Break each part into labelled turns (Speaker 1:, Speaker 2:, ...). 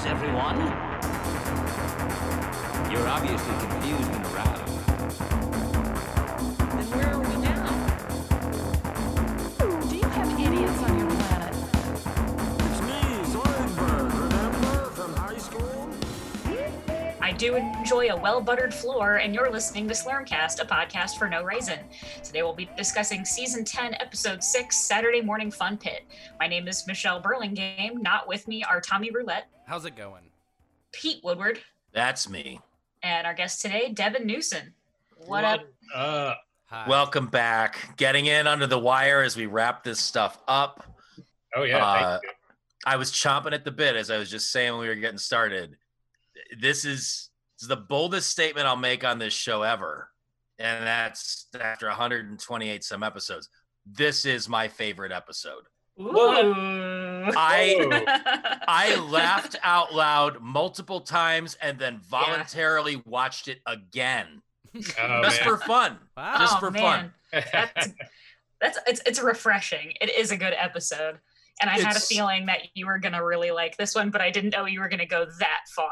Speaker 1: news, everyone. You're obviously confused and aroused.
Speaker 2: Then where are we now?
Speaker 3: Do you have idiots on your planet?
Speaker 4: It's me, Zoidberg, remember from high school?
Speaker 2: I do enjoy a well buttered floor, and you're listening to Slurmcast, a podcast for no reason. Today we'll be discussing season 10, episode 6, Saturday Morning Fun Pit. My name is Michelle Burlingame. Not with me are Tommy Roulette,
Speaker 5: How's it going?
Speaker 2: Pete Woodward,
Speaker 6: That's me.
Speaker 2: and our guest today, Devin Newson. What up?
Speaker 7: Uh,
Speaker 5: Hi.
Speaker 6: Welcome back. Getting in under the wire as we wrap this stuff up.
Speaker 7: oh yeah,
Speaker 6: Uh,
Speaker 7: thank you.
Speaker 6: I was chomping at the bit as I was just saying when we were getting started. This is, this is the boldest statement I'll make on this show ever. And that's after 128 some episodes. This is my favorite episode.
Speaker 2: Ooh.
Speaker 6: I I laughed out loud multiple times and then voluntarily watched it again
Speaker 7: Oh,
Speaker 6: just
Speaker 7: man.
Speaker 6: for fun.
Speaker 5: Wow.
Speaker 6: Just
Speaker 2: Oh,
Speaker 6: for
Speaker 2: man.
Speaker 6: fun.
Speaker 2: That's that's it's it's refreshing. It is a good episode. And I had a feeling that you were gonna really like this one, but I didn't know you were gonna go that far.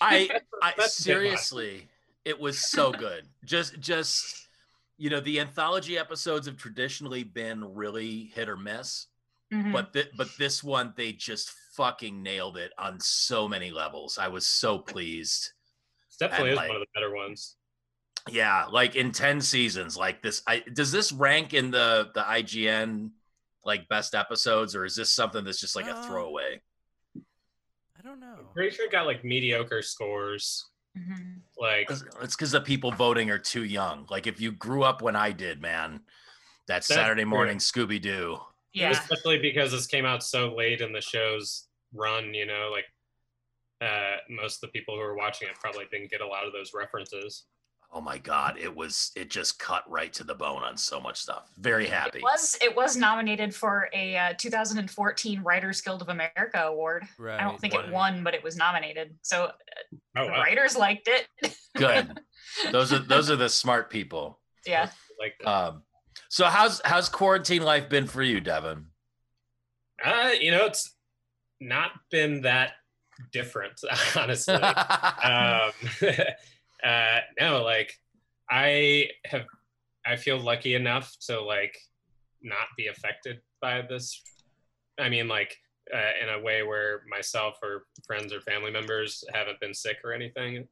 Speaker 6: I, I
Speaker 7: That's a bit much.
Speaker 6: seriously, it was so good. Just, just you know, the anthology episodes have traditionally been really hit or miss,
Speaker 2: Mhm.
Speaker 6: but th- but this one they just fucking nailed it on so many levels. I was so pleased.
Speaker 7: It definitely
Speaker 6: and,
Speaker 7: is
Speaker 6: like-
Speaker 7: one of the better ones.
Speaker 6: Yeah, like in ten seasons, like this. I does this rank in the the IGN like best episodes, or is this something that's just like a
Speaker 5: Uh,
Speaker 6: throwaway?
Speaker 5: I don't know.
Speaker 7: Pretty sure it got like mediocre scores.
Speaker 2: Mhm.
Speaker 7: Like
Speaker 6: It's because the people voting are too young. Like if you grew up when I did, man, that Saturday morning Scooby Doo.
Speaker 2: Yeah.
Speaker 7: especially because this came out so late in the show's run, you know, like uh most of the people who were watching it probably didn't get a lot of those references.
Speaker 6: Oh my god, it was it just cut right to the bone on so much stuff. Very happy.
Speaker 2: It was it was nominated for a uh, 2014 Writers Guild of America award.
Speaker 5: Right.
Speaker 2: I don't think it won, but it was nominated. So uh,
Speaker 7: Oh
Speaker 2: the
Speaker 7: wow.
Speaker 2: writers liked it.
Speaker 6: Good. those are those are the smart people.
Speaker 2: yeah.
Speaker 7: Like
Speaker 6: Um, so how's how's quarantine life been for you, Devin?
Speaker 7: uh, you know, it's not been that different, honestly. um uh no like i have i feel lucky enough to like not be affected by this i mean like uh, in a way where myself or friends or family members haven't been sick or anything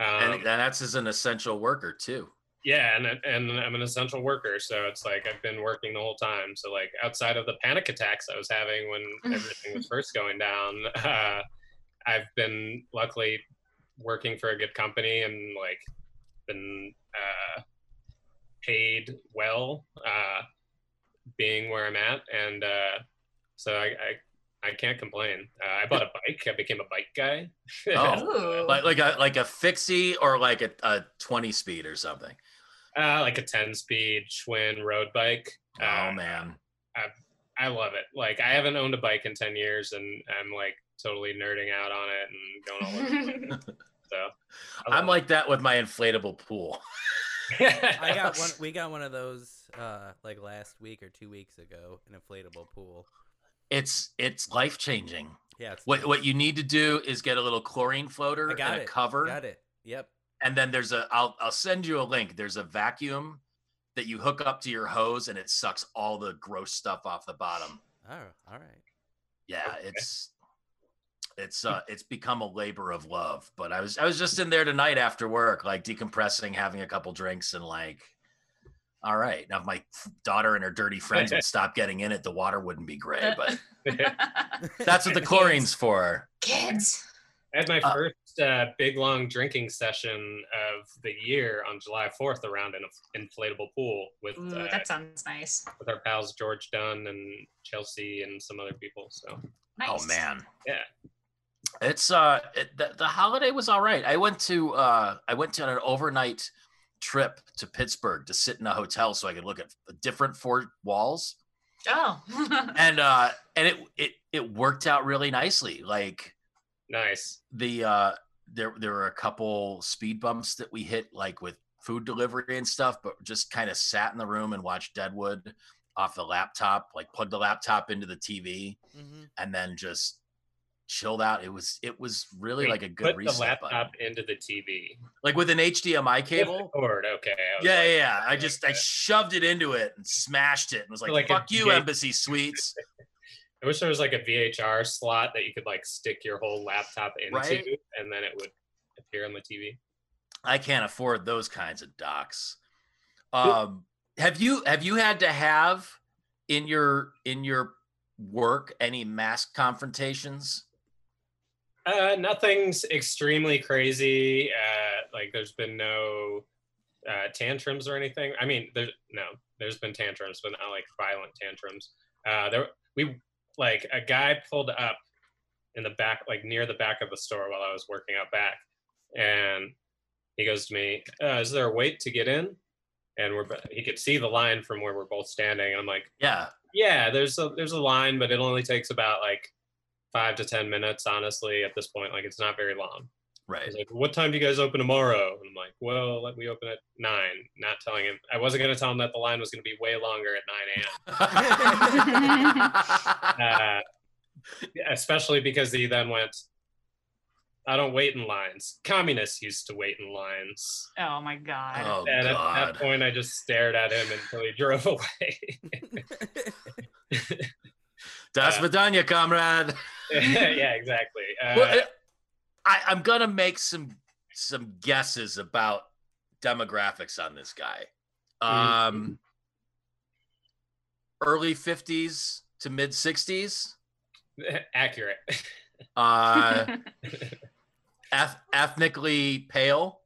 Speaker 7: um,
Speaker 6: and, and that's as an essential worker too.
Speaker 7: Yeah and, and i'm an essential worker so it's like i've been working the whole time. So like outside of the panic attacks i was having when everything was first going down uh, i've been luckily working for a good company and like been uh, paid well uh, being where i'm at. And uh, so I, I i can't complain. Uh, i bought a bike. I became a bike guy.
Speaker 6: Oh. Like like a like a fixie or like a, a 20 speed or something.
Speaker 7: Uh, like a 10 speed Schwinn road bike
Speaker 6: Oh
Speaker 7: Uh,
Speaker 6: man.
Speaker 7: I I love it. Like I haven't owned a bike in 10 years and I'm like totally nerding out on it and going all over. so I
Speaker 6: I'm
Speaker 7: love
Speaker 6: like that with my inflatable pool.
Speaker 5: I got one. We got one of those uh, like last week or two weeks ago, an inflatable pool.
Speaker 6: It's it's life changing.
Speaker 5: Yeah. It's
Speaker 6: What
Speaker 5: nice.
Speaker 6: what you need to do is get a little chlorine floater
Speaker 5: I got
Speaker 6: and a
Speaker 5: it.
Speaker 6: cover,
Speaker 5: Got it. Yep.
Speaker 6: And then there's a I'll I'll send you a link. There's a vacuum that you hook up to your hose, and it sucks all the gross stuff off the bottom.
Speaker 5: Oh, all right.
Speaker 6: Yeah,
Speaker 7: Okay.
Speaker 6: it's it's uh it's become a labor of love. But I was I was just in there tonight after work, like decompressing, having a couple drinks, and like. All right. Now, if my daughter and her dirty friends would stop getting in it, the water wouldn't be gray. But that's what the chlorine's for.
Speaker 2: Kids.
Speaker 7: I had my
Speaker 6: Uh,
Speaker 7: first uh, big long drinking session of the year on July 4th around an inflatable pool with
Speaker 2: Ooh,
Speaker 7: uh,
Speaker 2: that sounds nice.
Speaker 7: with our pals George Dunn and Chelsea and some other people. So
Speaker 2: Nice.
Speaker 6: Oh man.
Speaker 7: Yeah.
Speaker 6: It's uh it, the, the holiday was all right. I went to uh I went to an overnight trip to Pittsburgh to sit in a hotel so I could look at different four walls.
Speaker 2: Oh.
Speaker 6: And uh and it it it worked out really nicely. Like
Speaker 7: nice.
Speaker 6: the uh there there were a couple speed bumps that we hit like with food delivery and stuff, but just kind of sat in the room and watched Deadwood off the laptop, like plugged the laptop into the TV
Speaker 5: hmm
Speaker 6: and then just chilled out. It was it was really
Speaker 7: Wait,
Speaker 6: like a good
Speaker 7: Put the laptop
Speaker 6: button.
Speaker 7: into the TV.
Speaker 6: Like with an HDMI cable.
Speaker 7: Cord, okay.
Speaker 6: Yeah, yeah, yeah. I just I shoved it into it and smashed it and was like,
Speaker 7: Like
Speaker 6: "Fuck you, Embassy Suites."
Speaker 7: I wish there was like a VHS slot that you could like stick your whole laptop into,
Speaker 6: Right.
Speaker 7: and then it would appear on the TV.
Speaker 6: I can't afford those kinds of docks. Um, have you have you had to have in your in your work any mask confrontations?
Speaker 7: Uh, nothing's extremely crazy. Uh, like there's been no uh, tantrums or anything. I mean, there's no, there's been tantrums, but not like violent tantrums. Uh, there we like a guy pulled up in the back, like near the back of the store while I was working out back, and he goes to me, uh, "Is there a wait to get in?" And we're he could see the line from where we're both standing, and I'm like,
Speaker 6: Yeah.
Speaker 7: yeah there's a there's a line but it only takes about like five to ten minutes honestly at this point like it's not very long
Speaker 6: Right.
Speaker 7: like what time do you guys open tomorrow and i'm like well let me open at nine not telling him i wasn't going to tell him that the line was going to be way longer at 9 a.m uh, especially because he then went i don't wait in lines communists used to wait in lines
Speaker 2: Oh my god.
Speaker 6: oh
Speaker 7: and at
Speaker 6: God.
Speaker 7: that point i just stared at him until he drove away
Speaker 6: Das
Speaker 7: uh,
Speaker 6: Vidanya, comrade.
Speaker 7: yeah exactly uh,
Speaker 6: Well, I, I'm gonna make some some guesses about demographics on this guy. Um, early 50s to mid 60s.
Speaker 7: accurate
Speaker 6: Uh, eth- ethnically pale.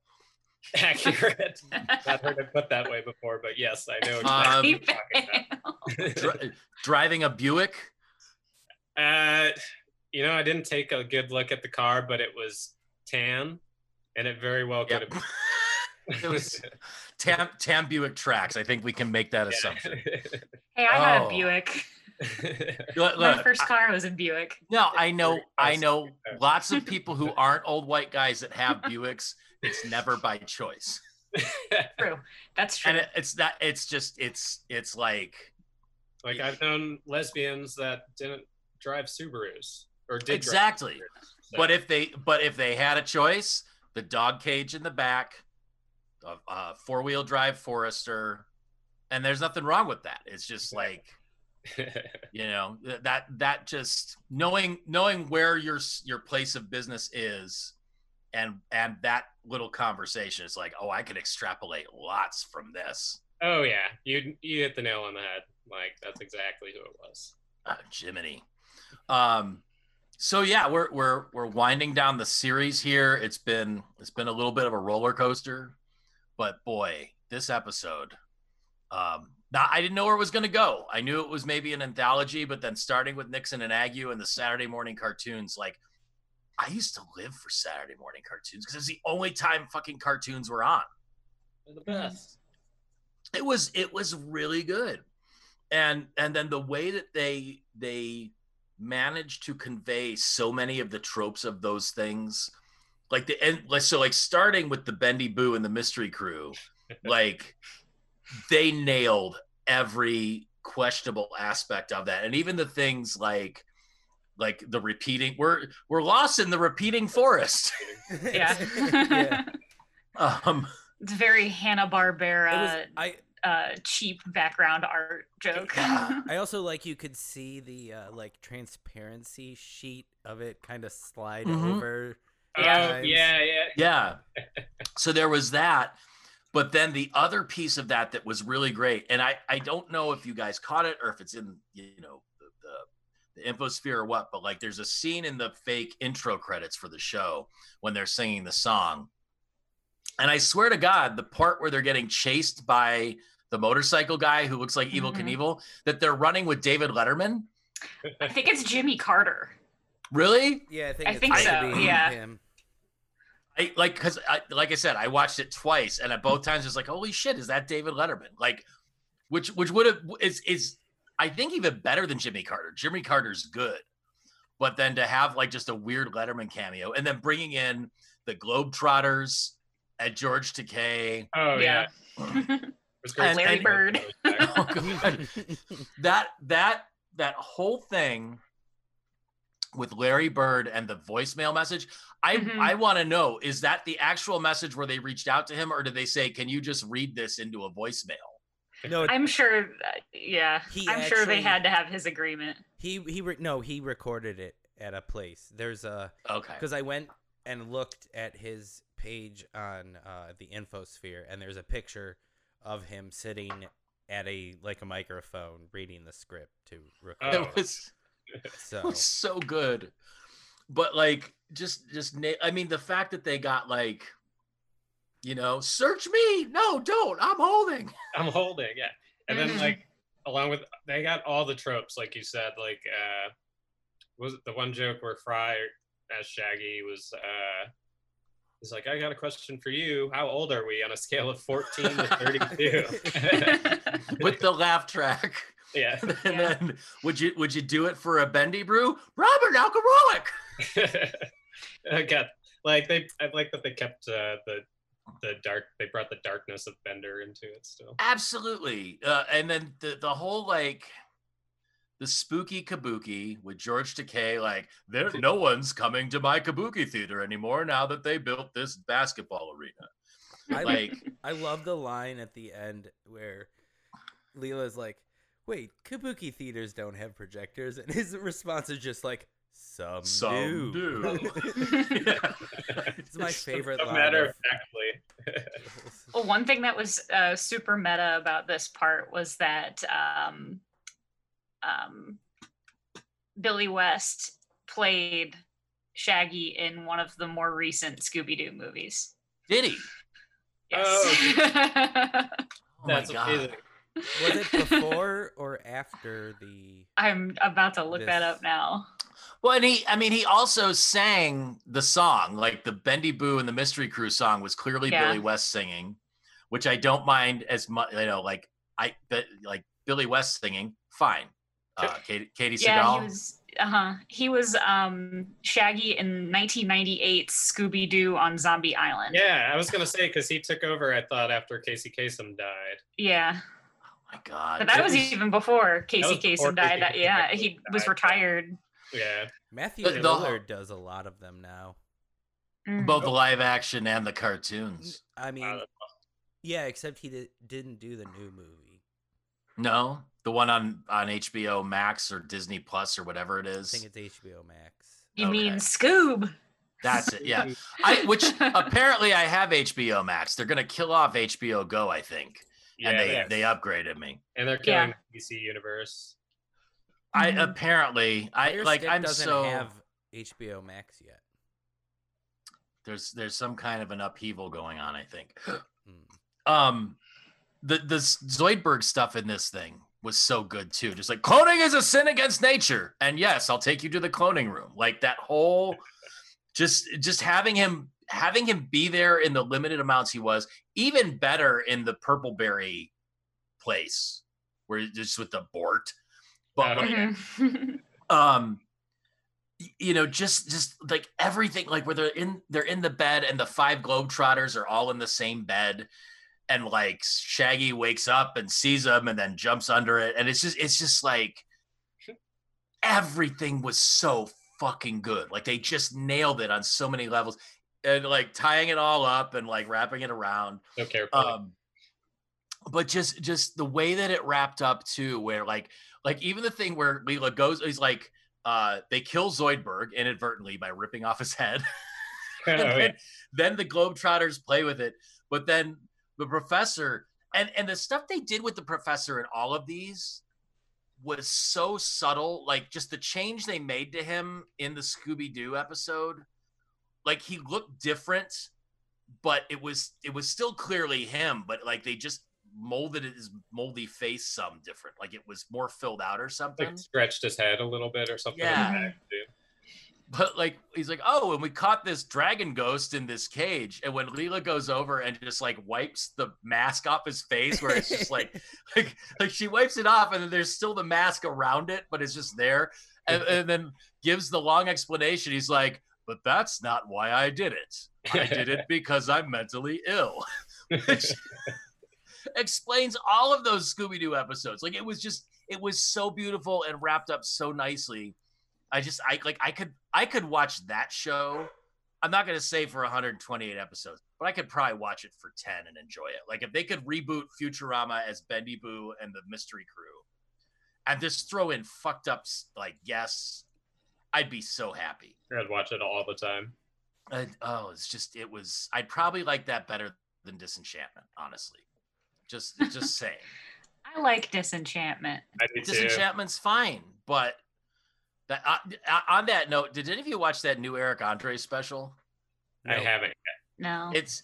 Speaker 7: accurate. Not heard it put that way before, but yes, I know
Speaker 6: Um,
Speaker 7: exactly what you're talking about.
Speaker 6: Dri- driving a Buick.
Speaker 7: uh, you know, I didn't take a good look at the car, but it was tan, and it very well could
Speaker 6: Yep.
Speaker 7: have.
Speaker 6: it was Tam Tam Buick tracks. I think we can make that assumption.
Speaker 2: Hey, I had
Speaker 6: Oh.
Speaker 2: a Buick.
Speaker 6: Look,
Speaker 2: My
Speaker 6: look,
Speaker 2: first
Speaker 6: I-
Speaker 2: car was a Buick.
Speaker 6: no, I know, I know lots of people who aren't old white guys that have Buicks. It's never by choice,
Speaker 2: True. That's true.
Speaker 6: and it, it's not. It's just. It's. It's like
Speaker 7: like I've known lesbians that didn't drive Subarus or did
Speaker 6: exactly.
Speaker 7: So-
Speaker 6: But if they, but if they had a choice, the dog cage in the back, a, a four wheel drive Forester, and there's nothing wrong with that. It's just like you know that that just knowing knowing where your your place of business is, and and that little conversation is like, oh, I could extrapolate lots from this.
Speaker 7: oh yeah, you you hit the nail on the head. Like that's exactly who it was.
Speaker 6: Uh, Jiminy. Um, so yeah, we're we're we're winding down the series here. It's been it's been a little bit of a roller coaster, but boy, this episode. Um, now I didn't know where it was going to go. I knew it was maybe an anthology, but then starting with Nixon and Agnew and the Saturday morning cartoons, like I used to live for Saturday morning cartoons because it's the only time fucking cartoons were on
Speaker 7: They're the best.
Speaker 6: it was it was really good and and then the way that they they managed to convey so many of the tropes of those things like the end so like starting with the bendy boo and the mystery crew like they nailed every questionable aspect of that and even the things like like the repeating we're we're lost in the repeating forest
Speaker 2: yeah.
Speaker 5: yeah.
Speaker 6: um
Speaker 2: it's very Hanna
Speaker 5: It was,
Speaker 2: Barbera,
Speaker 5: I
Speaker 2: uh, cheap background art joke.
Speaker 5: I also like you could see the uh, like transparency sheet of it kind of slide
Speaker 6: Mhm.
Speaker 5: over.
Speaker 7: Oh yeah, yeah.
Speaker 6: Yeah. so there was that. But then the other piece of that that was really great, and I, I don't know if you guys caught it or if it's in you know the, the the infosphere or what, but like there's a scene in the fake intro credits for the show when they're singing the song. And I swear to God, the part where they're getting chased by the motorcycle guy who looks like Evel
Speaker 2: Mhm.
Speaker 6: Knievel, that they're running with David Letterman.
Speaker 2: I think it's Jimmy Carter.
Speaker 6: Really?
Speaker 5: Yeah, I think,
Speaker 2: I
Speaker 5: it's
Speaker 2: think so,
Speaker 5: be
Speaker 2: yeah.
Speaker 5: him.
Speaker 6: I like because I like I said, I watched it twice, and at both times it's like, holy shit, is that David Letterman? Like, which which would have is is I think even better than Jimmy Carter. Jimmy Carter's good, but then to have like just a weird Letterman cameo, and then bringing in the Globetrotters at George Takei,
Speaker 7: Oh yeah.
Speaker 2: Yeah.
Speaker 7: It.
Speaker 6: And-
Speaker 2: Larry
Speaker 6: and-
Speaker 2: Bird.
Speaker 6: Oh, that that that whole thing with Larry Bird and the voicemail message. I
Speaker 2: Mhm.
Speaker 6: I want to know is that the actual message where they reached out to him, or did they say, "Can you just read this into a voicemail"?
Speaker 5: No,
Speaker 2: I'm sure. Yeah, I'm sure they had to have his agreement.
Speaker 5: he he re- no he recorded it at a place. There's a
Speaker 6: Okay.
Speaker 5: because I went and looked at his page on uh, the infosphere, and there's a picture of him sitting at a like a microphone reading the script to record.
Speaker 7: Oh.
Speaker 6: It was
Speaker 5: So
Speaker 6: it was so good, but like just just na- I mean the fact that they got like, you know, search me. No, don't. I'm holding.
Speaker 7: I'm holding, yeah. And then
Speaker 2: Mhm.
Speaker 7: like along with they got all the tropes, like you said, like uh was it the one joke where Fry as Shaggy was uh he's like, I got a question for you. How old are we on a scale of 14 to 32?
Speaker 6: with the laugh track.
Speaker 7: yeah.
Speaker 6: And
Speaker 2: Yeah.
Speaker 6: then would you would you do it for a bendy brew? Robert alcoholic.
Speaker 7: I got like they I like that they kept uh, the the dark they brought the darkness of Bender into it still.
Speaker 6: Absolutely. Uh, and then the the whole like the spooky kabuki with George Takei, like there no one's coming to my kabuki theater anymore now that they built this basketball arena.
Speaker 5: I
Speaker 6: Like
Speaker 5: I love the line at the end where Leela's like, "Wait, kabuki theaters don't have projectors," and his response is just like, "Some,
Speaker 6: Some do." Yeah.
Speaker 5: it's my favorite
Speaker 7: No
Speaker 5: line.
Speaker 7: matter
Speaker 5: of-
Speaker 7: of factly.
Speaker 2: Well, one thing that was uh, super meta about this part was that um, um, Billy West played Shaggy in one of the more recent Scooby Doo movies.
Speaker 6: Did he?
Speaker 2: Yes.
Speaker 6: Oh
Speaker 7: That's
Speaker 6: my god.
Speaker 5: Was it before or after the?
Speaker 2: I'm about to look that
Speaker 5: This-
Speaker 2: up now.
Speaker 6: Well, and he, I mean, he also sang the song, like the Bendy Boo and the Mystery Crew song was clearly
Speaker 2: Yeah.
Speaker 6: Billy West singing, which I don't mind as much. You know, like I, but like Billy West singing, fine. Uh, Katie, Katie
Speaker 2: Yeah, he was. Uh huh. He was um, Shaggy in 1998 Scooby Doo on Zombie Island.
Speaker 7: Yeah, I was gonna say because he took over. I thought after Casey Kasem died.
Speaker 2: Yeah,
Speaker 6: oh my god.
Speaker 2: but that
Speaker 6: it
Speaker 2: was even before Casey
Speaker 7: was before
Speaker 2: Kasem died. That, yeah,
Speaker 7: actually
Speaker 2: he was retired.
Speaker 7: Yeah,
Speaker 5: Matthew
Speaker 6: The- the-
Speaker 5: Lillard does a lot of them now.
Speaker 2: Mm.
Speaker 6: both the live action and the cartoons.
Speaker 5: I mean, yeah, except he did, didn't do the new movie.
Speaker 6: No, the one on on HBO Max or Disney Plus or whatever it is.
Speaker 5: I think it's HBO Max.
Speaker 2: You mean. Scoob?
Speaker 6: That's it. Yeah. I which apparently I have HBO Max. They're gonna kill off HBO Go, I think,
Speaker 7: yeah,
Speaker 6: and they
Speaker 5: yes.
Speaker 6: they upgraded me.
Speaker 7: and they're
Speaker 2: Yeah.
Speaker 7: killing the DC universe.
Speaker 6: I
Speaker 2: Mhm.
Speaker 6: apparently I
Speaker 5: Fire
Speaker 6: like I'm
Speaker 5: doesn't
Speaker 6: so
Speaker 5: have HBO Max yet.
Speaker 6: there's there's some kind of an upheaval going on. I think.
Speaker 5: Hmm.
Speaker 6: Um, the the Zoidberg stuff in this thing was so good too. Just like cloning is a sin against nature, and yes, I'll take you to the cloning room. Like that whole, just just having him having him be there in the limited amounts he was, even better in the Purpleberry place where just with the Bort, but like,
Speaker 7: yeah.
Speaker 2: Mhm.
Speaker 6: um you know just just like everything like where they're in they're in the bed and the five globetrotters are all in the same bed and like shaggy wakes up and sees them and then jumps under it and it's just it's just like everything was so fucking good like they just nailed it on so many levels and like tying it all up and like wrapping it around
Speaker 7: So carefully.
Speaker 6: um but just just the way that it wrapped up too where like like even the thing where Leela goes is like uh they kill Zoidberg inadvertently by ripping off his head
Speaker 7: Oh, yeah.
Speaker 6: then, then the globetrotters play with it but then the professor and and the stuff they did with the professor in all of these was so subtle like just the change they made to him in the scooby-doo episode like he looked different but it was it was still clearly him but like they just molded his moldy face some different like it was more filled out or something
Speaker 7: like stretched his head a little bit or something. like
Speaker 6: Yeah.
Speaker 7: that, too.
Speaker 6: But like he's like oh and we caught this dragon ghost in this cage. And when Leela goes over and just like wipes the mask off his face where it's just like like like she wipes it off and then there's still the mask around it but it's just there. And, and then gives the long explanation. He's like but that's not why I did it. I did it because I'm mentally ill. Which explains all of those Scooby-Doo episodes. Like it was just it was so beautiful and wrapped up so nicely I just I like I could I could watch that show. I'm not gonna say for 128 episodes, but I could probably watch it for 10 and enjoy it. Like if they could reboot Futurama as Bendy Boo and the Mystery Crew, and just throw in fucked up like yes, I'd be so happy.
Speaker 7: I'd watch it all the time.
Speaker 6: I, oh, it's just it was. I'd probably like that better than Disenchantment, honestly. Just just saying.
Speaker 2: I like Disenchantment.
Speaker 7: I do too.
Speaker 6: Disenchantment's fine, but that uh, on that note, did any of you watch that new Eric Andre special?
Speaker 7: I haven't.
Speaker 2: No.
Speaker 6: It's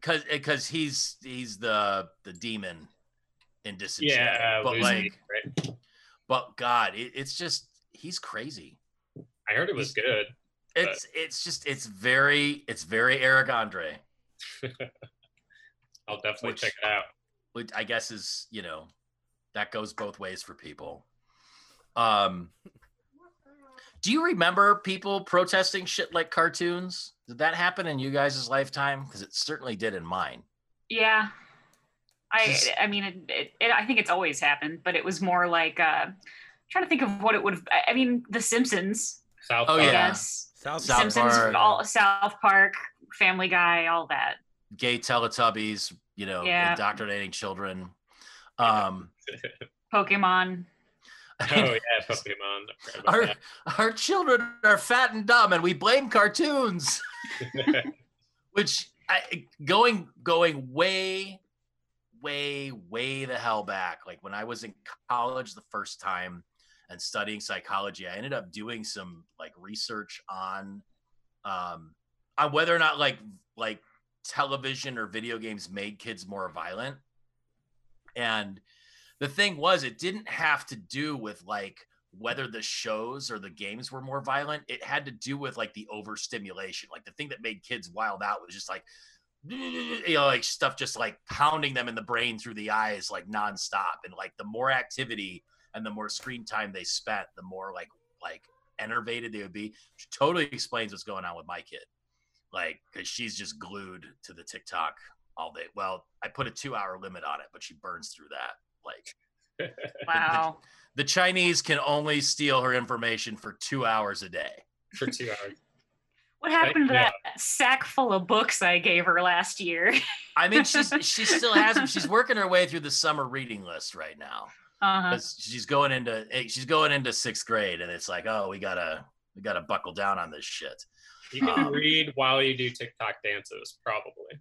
Speaker 6: because because he's he's the the demon in Disenchantment,
Speaker 7: Yeah, uh,
Speaker 6: but
Speaker 7: Lucy,
Speaker 6: like,
Speaker 7: right?
Speaker 6: but God, it, it's just he's crazy.
Speaker 7: I heard it was good. But-
Speaker 6: It's it's just it's very it's very Eric Andre,
Speaker 7: I'll definitely
Speaker 6: Which-
Speaker 7: check it out.
Speaker 6: which I guess is you know that goes both ways for people. Um, do you remember people protesting shit like cartoons? Did that happen in you guys' lifetime? Because it certainly did in mine.
Speaker 2: yeah. I, I mean it, it, it I think it's always happened, but it was more like uh trying to think of what it would have I I mean The Simpsons.
Speaker 7: South
Speaker 6: Oh,
Speaker 7: Park.
Speaker 6: yeah.
Speaker 2: Yes.
Speaker 5: South,
Speaker 6: South
Speaker 2: Simpsons,
Speaker 6: Park.
Speaker 2: all South Park, Family Guy, all that.
Speaker 6: Gay Teletubbies, you know,
Speaker 2: Yeah.
Speaker 6: indoctrinating children. Um,
Speaker 2: Pokemon.
Speaker 7: Oh yeah, Pokemon. I forgot about
Speaker 6: our
Speaker 7: that.
Speaker 6: our children are fat and dumb, and we blame cartoons. which I, going going way way way the hell back like when i was in college the first time and studying psychology i ended up doing some like research on um on whether or not like like television or video games made kids more violent and the thing was it didn't have to do with like whether the shows or the games were more violent. It had to do with like the overstimulation. Like the thing that made kids wild out was just like you know like stuff just like pounding them in the brain through the eyes like nonstop. And like the more activity and the more screen time they spent the more like like enervated they would be which totally explains what's going on with my kid. Like because she's just glued to the tiktok all day. Well i put a two hour limit on it but she burns through that like
Speaker 2: Wow.
Speaker 6: the Chinese can only steal her information for two hours a day.
Speaker 7: for two hours.
Speaker 2: What happened to
Speaker 7: yeah.
Speaker 2: that sack full of books I gave her last year?
Speaker 6: I mean, she's she still has them. She's working her way through the summer reading list right now
Speaker 2: Uh-huh.
Speaker 6: she's going into eh, she's going into sixth grade, and it's like, oh, we gotta we gotta buckle down on this shit.
Speaker 7: You can
Speaker 6: Um,
Speaker 7: read while you do TikTok dances, probably.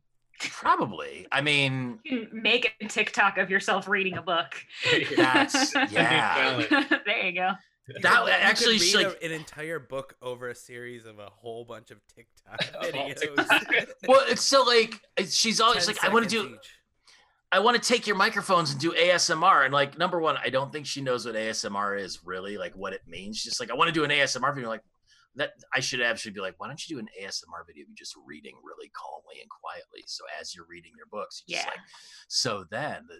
Speaker 6: Probably. I mean,
Speaker 2: You can make a TikTok of yourself reading a book.
Speaker 6: That's- yeah.
Speaker 2: there you go.
Speaker 6: that
Speaker 5: You could
Speaker 6: actually
Speaker 5: read
Speaker 6: she,
Speaker 5: a-
Speaker 6: like,
Speaker 5: an entire book over a series of a whole bunch of TikTok
Speaker 7: All
Speaker 5: videos.
Speaker 6: Well, it's so like she's always like, I want to do.
Speaker 5: each.
Speaker 6: I want to take your microphones and do ASMR. And like, number one, I don't think she knows what ASMR is really, like what it means. She's just like, I want to do an ASMR video. Like, that I should actually be like, why don't you do an ASMR video of you just reading really calmly and quietly? So as you're reading your books, you just
Speaker 2: Yeah.
Speaker 6: like, so then, the,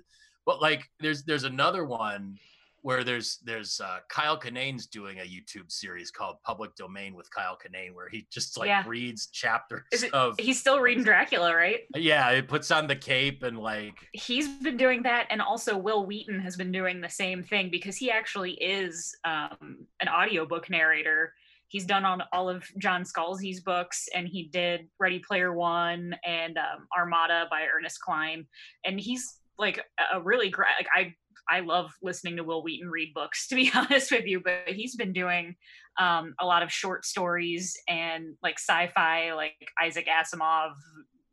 Speaker 6: but like, there's there's another one where there's there's uh, Kyle Kinane's doing a YouTube series called Public Domain with Kyle Kinane, where he just like
Speaker 2: Yeah.
Speaker 6: reads chapters
Speaker 2: it-
Speaker 6: of
Speaker 2: He's still reading Dracula, right?
Speaker 6: yeah, it puts on the cape and like
Speaker 2: He's been doing that, and also Wil Wheaton has been doing the same thing because he actually is um, an audiobook narrator. He's done on all of John Scalzi's books, and he did Ready Player One and um, Armada by Ernest Cline. And he's like a- really great. Like I, I love listening to Wil Wheaton read books, to be honest with you. But he's been doing um, a lot of short stories and like sci-fi, like Isaac Asimov.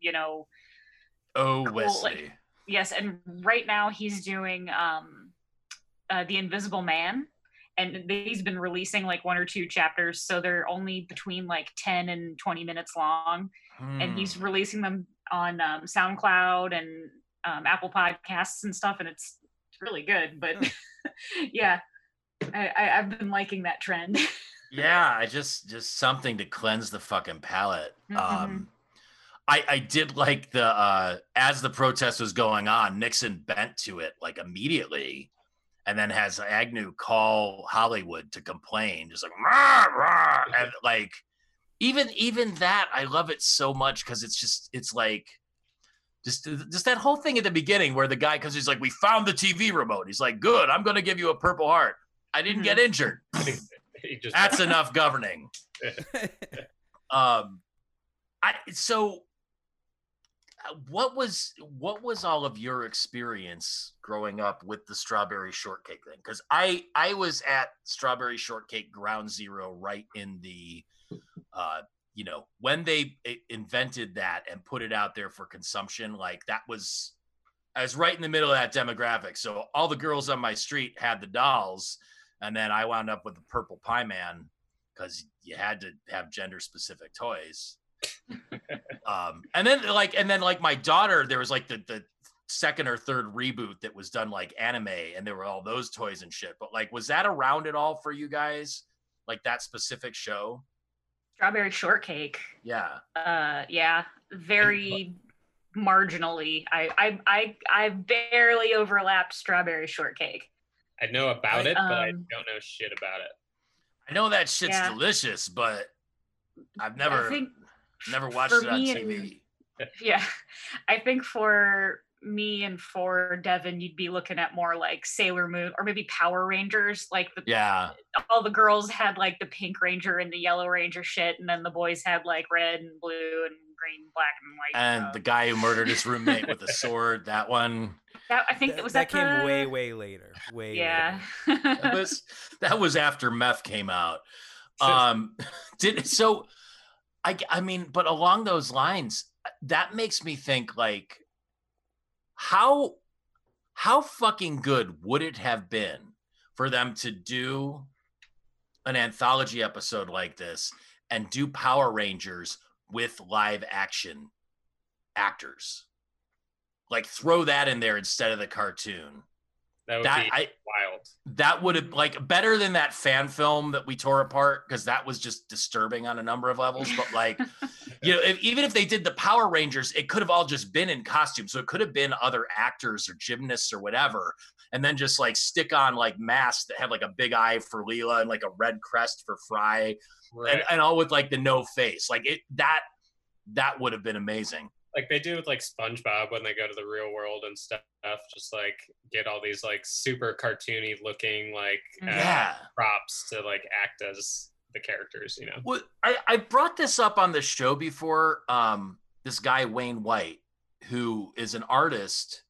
Speaker 2: You know,
Speaker 6: oh
Speaker 2: Cool,
Speaker 6: Wesley.
Speaker 2: like- Yes, and right now he's doing um, uh, the Invisible Man, and he's been releasing like one or two chapters, so they're only between like ten and twenty minutes long, and he's
Speaker 6: Hmm.
Speaker 2: releasing them on um, SoundCloud and um, Apple Podcasts and stuff, and it's it's really good. But yeah, I, I, I've been liking that trend.
Speaker 6: yeah i just just something to cleanse the fucking palate um i i did like the uh as the protest was going on nixon bent to it like immediately and then has agnew call hollywood to complain just like "Rah, rah," and like even even that i love it so much because it's just it's like just just that whole thing at the beginning where the guy because he's like we found the tv remote. He's like good i'm gonna give you a purple heart. I didn't get injured.
Speaker 7: Just
Speaker 6: That's enough governing. Um, I so what was what was all of your experience growing up with the strawberry shortcake thing? Because I I was at strawberry shortcake ground zero right in the uh you know when they invented that and put it out there for consumption like that was i was right in the middle of that demographic so all the girls on my street had the dolls and then i wound up with the purple pie man because you had to have gender specific toys um and then like and then like my daughter there was like the the second or third reboot that was done like anime and there were all those toys and shit but like was that around at all for you guys like that specific show
Speaker 2: Strawberry shortcake.
Speaker 6: yeah
Speaker 2: Uh, yeah, very marginally. I, I, I, I barely overlapped strawberry shortcake.
Speaker 7: I know about it, but I
Speaker 2: Um,
Speaker 7: don't know shit about it.
Speaker 6: i know that shit's
Speaker 2: Yeah.
Speaker 6: delicious but i've never
Speaker 2: I think
Speaker 6: never watched
Speaker 2: for
Speaker 6: it on tv
Speaker 2: and- yeah, I think for me and for Devin, you'd be looking at more like Sailor Moon or maybe Power Rangers. Like the
Speaker 6: yeah
Speaker 2: all the girls had like the pink ranger and the yellow ranger shit, and then the boys had like red and blue and green, black and white.
Speaker 6: and the guy who murdered his roommate with a sword that one
Speaker 2: that, I think
Speaker 5: that,
Speaker 2: that was
Speaker 5: that
Speaker 2: that
Speaker 5: came
Speaker 2: the-
Speaker 5: way, way later. Way
Speaker 2: Yeah.
Speaker 6: that was that was after meth came out um did so i i mean but along those lines uh, that makes me think like how how fucking good would it have been for them to do an anthology episode like this and do power rangers with live action actors? Like throw that in there instead of the cartoon
Speaker 7: That would
Speaker 6: that
Speaker 7: be
Speaker 6: i
Speaker 7: wild.
Speaker 6: that would have like better than that fan film that we tore apart because that was just disturbing on a number of levels but like you know if, even if they did the power rangers it could have all just been in costume so it could have been other actors or gymnasts or whatever and then just like stick on like masks that have like a big eye for Leela and like a red crest for Fry
Speaker 7: Right.
Speaker 6: and, and all with like the no face like it that that would have been amazing
Speaker 7: like they do with like SpongeBob when they go to the real world and stuff. Just like get all these like super cartoony looking like uh,
Speaker 6: yeah
Speaker 7: props to like act as the characters. You know.
Speaker 6: Well, I, I brought this up on the show before. Um, this guy Wayne White, who is an artist,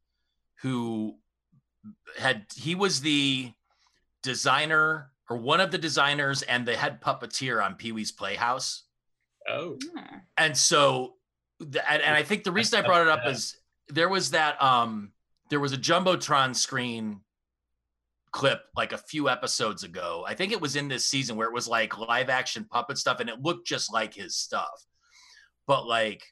Speaker 6: who had he was the designer or one of the designers and the head puppeteer on Pee Wee's Playhouse.
Speaker 7: Oh.
Speaker 2: Hmm.
Speaker 6: And so, the, and, and I think the reason I brought it up is there was that um there was a jumbotron screen clip like a few episodes ago. I think it was in this season where it was like live action puppet stuff and it looked just like his stuff. But like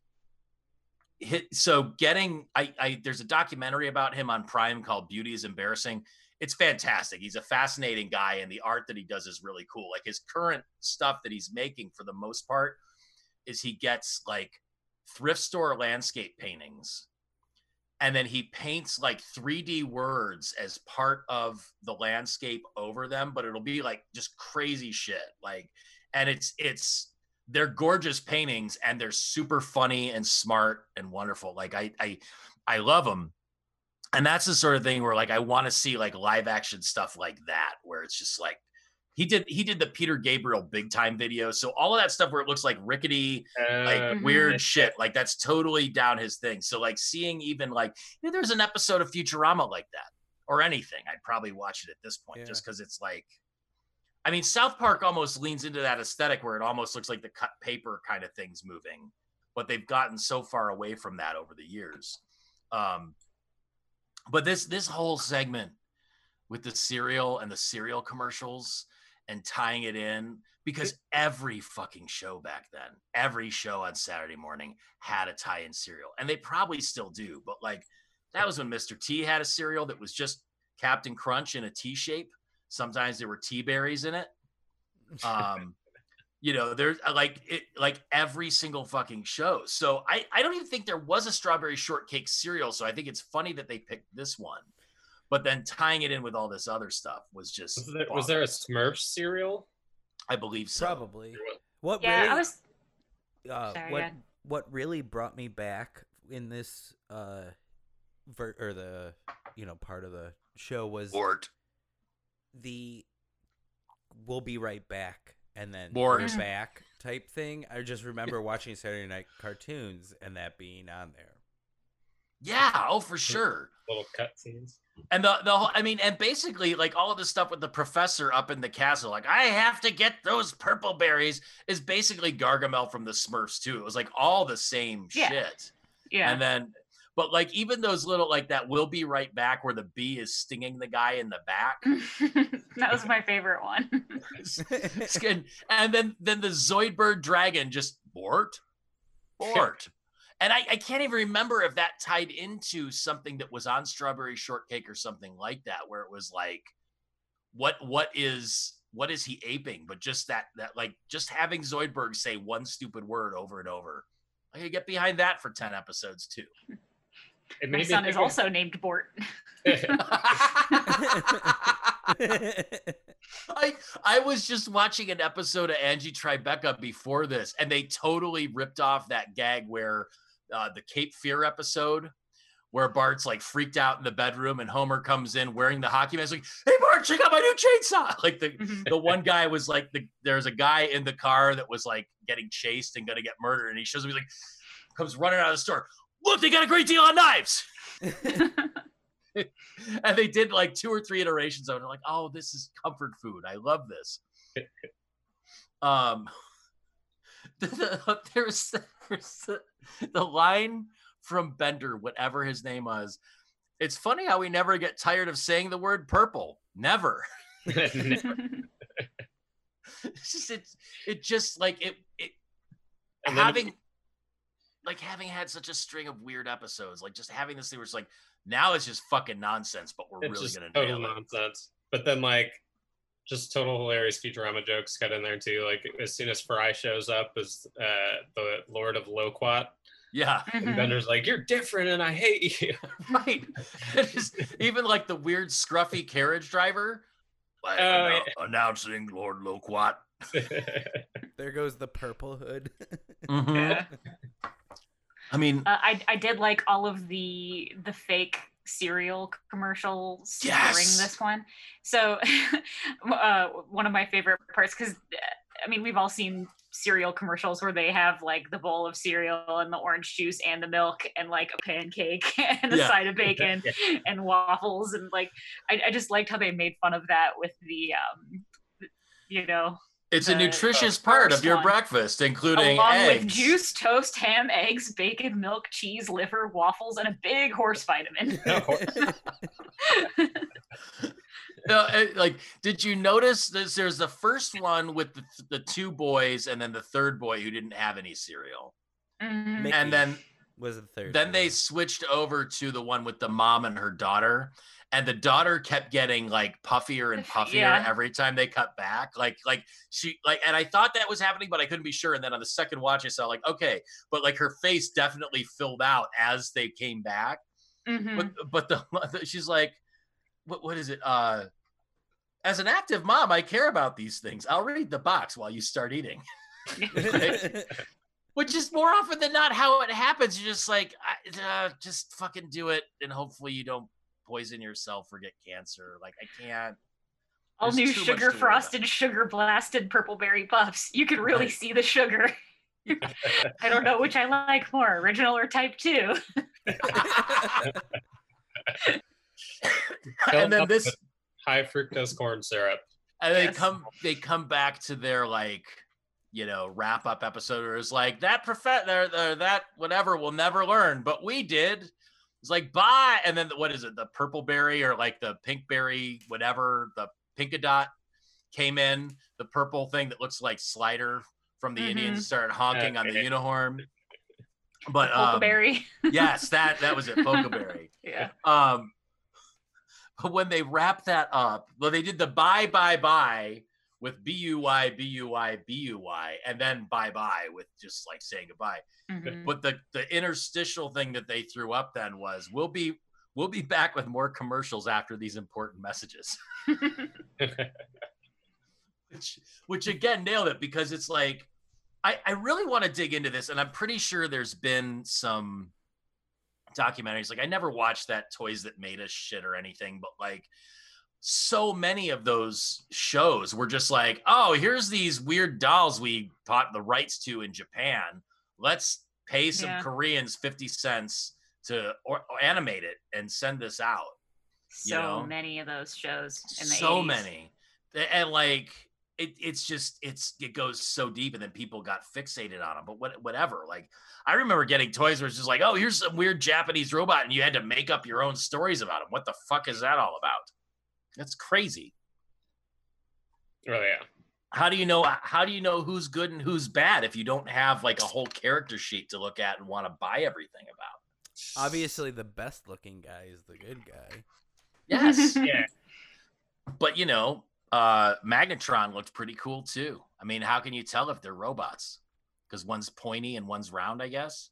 Speaker 6: hit so getting I I there's a documentary about him on Prime called Beauty is Embarrassing. It's fantastic. He's a fascinating guy and the art that he does is really cool. Like his current stuff that he's making for the most part is he gets like thrift store landscape paintings and then he paints like 3D words as part of the landscape over them, but it'll be like just crazy shit. Like, and it's it's they're gorgeous paintings and they're super funny and smart and wonderful. Like I I I love them. And that's the sort of thing where like I want to see like live action stuff like that, where it's just like he did he did the Peter Gabriel big time video. So all of that stuff where it looks like rickety like
Speaker 7: Uh,
Speaker 2: Mhm.
Speaker 6: weird shit. Like that's totally down his thing. So like seeing even like you know, there's an episode of Futurama like that or anything, I'd probably watch it at this point just because it's like. I mean, South Park almost leans into that aesthetic where it almost looks like the cut paper kind of things moving, but they've gotten so far away from that over the years. Um, but this this whole segment with the cereal and the cereal commercials and tying it in because every fucking show back then, every show on Saturday morning had a tie-in cereal, and they probably still do. But like that was when Mr. T had a cereal that was just Captain Crunch in a T shape. Sometimes there were tea berries in it. Um, you know, there's uh, like it, like every single fucking show. So I I don't even think there was a strawberry shortcake cereal. So I think it's funny that they picked this one. But then tying it in with all this other stuff was just
Speaker 7: Was there, was there a Smurf cereal?
Speaker 6: I believe so.
Speaker 5: Probably. What
Speaker 2: Yeah,
Speaker 5: really,
Speaker 2: I was.
Speaker 5: uh,
Speaker 2: Sorry,
Speaker 5: what
Speaker 2: go
Speaker 5: what really brought me back in this uh ver- or the you know part of the show was
Speaker 6: Ort.
Speaker 5: the we'll be right back and then
Speaker 6: Bort.
Speaker 5: we're back type thing. I just remember watching Saturday night cartoons and that being on there.
Speaker 6: Yeah, oh for sure.
Speaker 7: Little cutscenes.
Speaker 6: And the the whole, I mean, and basically like all of the stuff with the professor up in the castle, like I have to get those purple berries, is basically Gargamel from the Smurfs too. It was like all the same
Speaker 2: Yeah.
Speaker 6: shit.
Speaker 2: Yeah.
Speaker 6: And then, but like even those little like that will be right back where the bee is stinging the guy in the back.
Speaker 2: that was my favorite one.
Speaker 6: Skin- and then then the Zoidberg dragon just Bort, Bort. And I, I can't even remember if that tied into something that was on Strawberry Shortcake or something like that, where it was like, what what is what is he aping? But just that that like just having Zoidberg say one stupid word over and over. I could get behind that for 10 episodes too.
Speaker 7: It
Speaker 2: My son is also named Bort.
Speaker 6: I I was just watching an episode of Angie Tribeca before this, and they totally ripped off that gag where uh, the Cape Fear episode, where Bart's like freaked out in the bedroom, and Homer comes in wearing the hockey mask, like, "Hey Bart, check out my new chainsaw!" Like the
Speaker 2: Mhm.
Speaker 6: the one guy was like, the, there's a guy in the car that was like getting chased and gonna get murdered, and he shows up, he's like, comes running out of the store. Look, they got a great deal on knives. and they did like two or three iterations of it. Like, oh, this is comfort food. I love this. um, the, the, there's there's the, line from Bender, whatever his name was. It's funny how we never get tired of saying the word purple. Never. It's just it's it just like it it having like having had such a string of weird episodes, like just having this thing where it's like now it's just fucking nonsense, but we're really gonna nail it.
Speaker 7: nonsense. But then like just total hilarious Futurama jokes got in there too. Like as soon as Fry shows up as uh, the Lord of Loquat,
Speaker 6: Yeah,
Speaker 7: and
Speaker 2: Mhm.
Speaker 7: Bender's like, "You're different, and I hate you."
Speaker 6: right. It is- even like the weird scruffy carriage driver. Like,
Speaker 7: Oh,
Speaker 6: annou- announcing Lord Loquat.
Speaker 5: there goes the purple hood.
Speaker 2: Yeah.
Speaker 6: I mean,
Speaker 2: Uh, I I did like all of the the fake cereal commercials during this one. So uh, one of my favorite parts because I mean we've all seen cereal commercials where they have like the bowl of cereal and the orange juice and the milk and like a pancake and a
Speaker 6: Yeah.
Speaker 2: side of bacon and waffles and like I, I just liked how they made fun of that with the um you know
Speaker 6: it's a nutritious part of your
Speaker 2: one.
Speaker 6: breakfast, including
Speaker 2: along
Speaker 6: eggs.
Speaker 2: with juice, toast, ham, eggs, bacon, milk, cheese, liver, waffles, and a big horse vitamin.
Speaker 6: No, uh, like, did you notice this? There's the first one with the, the two boys, and then the third boy who didn't have any cereal.
Speaker 2: Mhm.
Speaker 6: And then
Speaker 5: was the third.
Speaker 6: then they switched over to the one with the mom and her daughter and the daughter kept getting like puffier and puffier
Speaker 2: Yeah.
Speaker 6: every time they cut back like like she like and i thought that was happening but i couldn't be sure and then on the second watch i saw like okay but like her face definitely filled out as they came back
Speaker 2: Mhm.
Speaker 6: but but the she's like what, what is it uh as an active mom i care about these things i'll read the box while you start eating which is more often than not how it happens. You're just like, uh, just fucking do it, and hopefully you don't poison yourself or get cancer. Like I can't.
Speaker 2: All
Speaker 6: there's
Speaker 2: new sugar
Speaker 6: to worry about.
Speaker 2: frosted, sugar blasted purple berry puffs. You can really
Speaker 6: Right.
Speaker 2: see the sugar. I don't know which I like more, original or type two.
Speaker 6: and then this,
Speaker 7: high fructose corn syrup.
Speaker 6: and they
Speaker 2: Yes.
Speaker 6: come, they come back to their like, you know, wrap up episode where it's like that professor, that whatever, will never learn, but we did. It's like bye, and then what is it? The purple berry or like the pink berry, whatever. The pinkadot came in, the purple thing that looks like Slider from the
Speaker 2: Mhm.
Speaker 6: Indians started honking on the
Speaker 7: Okay.
Speaker 6: uniform. But um,
Speaker 2: Huckleberry.
Speaker 6: yes, that that was it, Pokeberry.
Speaker 2: yeah.
Speaker 6: Um, but when they wrapped that up, well, they did the bye bye bye with B U Y B U Y B U Y, and then bye bye with just like saying goodbye.
Speaker 2: Mhm.
Speaker 6: But the the interstitial thing that they threw up then was we'll be we'll be back with more commercials after these important messages. which which again nailed it because it's like I, I really want to dig into this and i'm pretty sure there's been some documentaries like i never watched that toys that made us shit or anything but like so many of those shows were just like, oh, here's these weird dolls we bought the rights to in Japan. Let's pay some
Speaker 2: Yeah.
Speaker 6: Koreans 50 cents to or, or animate it and send this out.
Speaker 2: So
Speaker 6: You know?
Speaker 2: many of those shows in the
Speaker 6: so
Speaker 2: 80s.
Speaker 6: many. And like it, it's just it's it goes so deep and then people got fixated on them. But what, whatever. Like I remember getting toys where it's just like, oh, here's some weird Japanese robot, and you had to make up your own stories about him. What the fuck is that all about? That's crazy.
Speaker 7: Oh yeah.
Speaker 6: how do you know how do you know who's good and who's bad if you don't have like a whole character sheet to look at and want to buy everything about
Speaker 5: Obviously, the best looking guy is the good guy.
Speaker 6: yes
Speaker 7: Yeah.
Speaker 6: but you know uh magnetron looked pretty cool too i mean how can you tell if they're robots because one's pointy and one's round i guess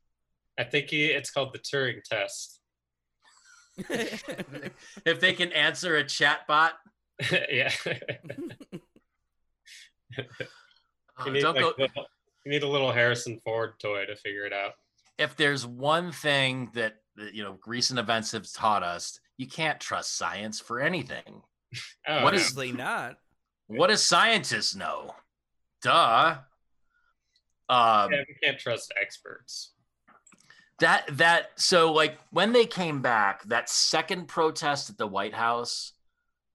Speaker 7: I think he, it's called the Turing test.
Speaker 6: if they can answer a chat bot
Speaker 7: yeah.
Speaker 6: uh,
Speaker 7: you, need,
Speaker 6: don't
Speaker 7: like,
Speaker 6: go
Speaker 7: little- you need a little Harrison Ford toy to figure it out.
Speaker 6: if there's one thing that that, you know recent events have taught us you can't trust science for anything
Speaker 7: Oh,
Speaker 6: What
Speaker 7: no.
Speaker 6: is-
Speaker 5: Obviously not.
Speaker 6: what do scientists know duh um
Speaker 7: Yeah, we can't trust experts.
Speaker 6: That that so like when they came back that second protest at the white house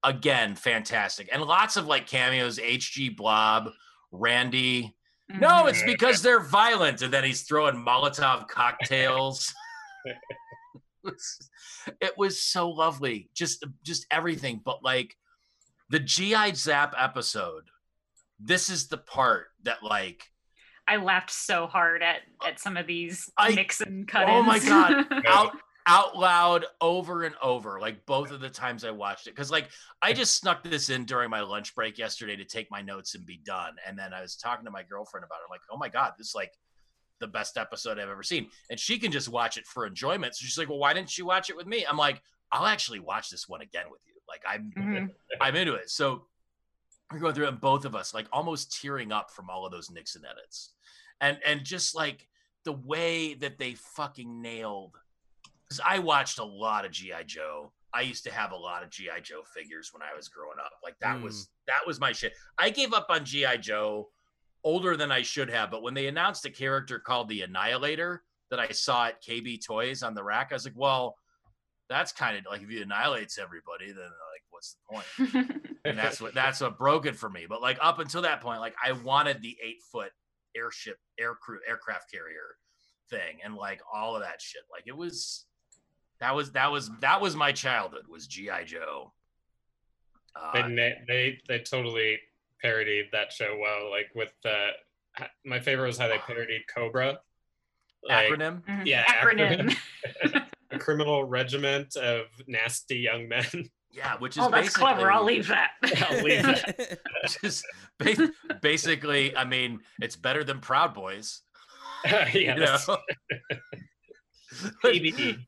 Speaker 6: again fantastic. And lots of like cameos hg blob randy. No
Speaker 2: Mhm.
Speaker 6: it's because they're violent and then he's throwing molotov cocktails. It was so lovely. Just just everything. But like the gi zapp episode this is the part that like
Speaker 2: I laughed so hard at at some of these
Speaker 6: I-
Speaker 2: Nixon cut
Speaker 6: oh my God. out out loud over and over like both of the times i watched it because like i just snuck this in during my lunch break yesterday to take my notes and be done and then i was talking to my girlfriend about it I'm like oh my god this is like the best episode i've ever seen and she can just watch it for enjoyment so she's like well why didn't you watch it with me i'm like i'll actually watch this one again with you like i'm
Speaker 2: Mhm.
Speaker 6: i'm into it so we're going through it and both of us like almost tearing up from all of those nixon edits and and just like the way that they fucking nailed because I watched a lot of GI Joe. I used to have a lot of GI Joe figures when I was growing up. Like that
Speaker 5: Mm.
Speaker 6: was that was my shit. I gave up on GI Joe older than I should have, but when they announced a character called the Annihilator that I saw at KB Toys on the rack, I was like, well, that's kind of like if he annihilates everybody, then like what's the point? and that's what that's what broke it for me. But like up until that point, like I wanted the eight foot airship, air crew, aircraft carrier thing, and like all of that shit. Like it was that was that was that was my childhood was GI Joe.
Speaker 7: They
Speaker 6: Uh,
Speaker 7: na- they they totally parodied that show well. Like with the my favorite was how they parodied Cobra. Like,
Speaker 6: acronym.
Speaker 2: Mhm.
Speaker 7: Yeah,
Speaker 2: acronym.
Speaker 7: a criminal regiment of nasty young men.
Speaker 6: Yeah, which is
Speaker 2: oh, that's clever. I'll leave that.
Speaker 7: I'll leave that.
Speaker 6: Just ba- basically, I mean, it's better than Proud Boys.
Speaker 7: yes.
Speaker 6: You know?
Speaker 7: PBD.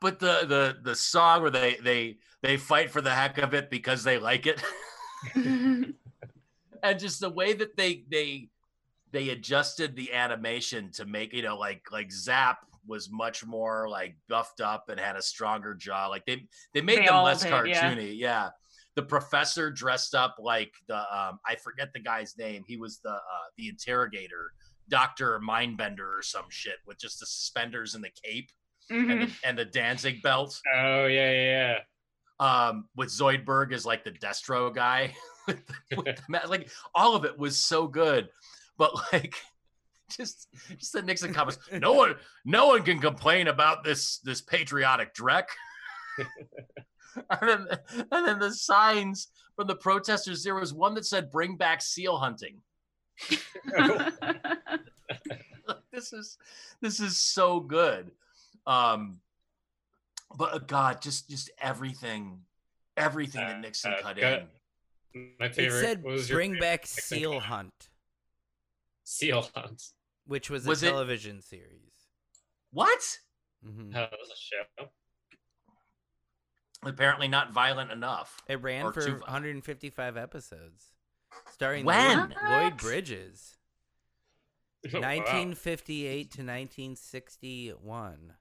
Speaker 6: but the the the song where they they they fight for the heck of it because they like it and just the way that they they they adjusted the animation to make you know like like Zapp was much more like buffed up and had a stronger jaw like they they made
Speaker 2: They
Speaker 6: them less
Speaker 2: did,
Speaker 6: cartoony yeah. the professor dressed up like the um i forget the guy's name he was the uh the interrogator dr mindbender or some shit with just the suspenders and the cape and
Speaker 2: Mhm.
Speaker 6: the, and the Danzig belt.
Speaker 7: Oh yeah, yeah,
Speaker 6: Um, with Zoidberg as like the Destro guy. with the, with the like all of it was so good, but like just just the Nixon comments. No one, no one can complain about this this patriotic dreck. and then and then the signs from the protesters. There was one that said "Bring back seal hunting." this is this is so good um but uh, god just just everything everything that
Speaker 7: Uh,
Speaker 6: nixon
Speaker 7: uh,
Speaker 6: cut
Speaker 7: go-
Speaker 6: in
Speaker 7: yeah. My
Speaker 5: It said
Speaker 7: was
Speaker 5: bring
Speaker 7: favorite
Speaker 5: back Seal? Hunt,
Speaker 7: Seal Hunt.
Speaker 5: Which was,
Speaker 6: Was
Speaker 5: a
Speaker 6: it-
Speaker 5: television series.
Speaker 6: what
Speaker 5: hmm
Speaker 7: That was a show.
Speaker 6: apparently not violent enough
Speaker 5: It ran for 155 episodes, starring
Speaker 6: When?
Speaker 5: Lloyd, Lloyd Bridges,
Speaker 7: Oh,
Speaker 5: 1958 to 1961.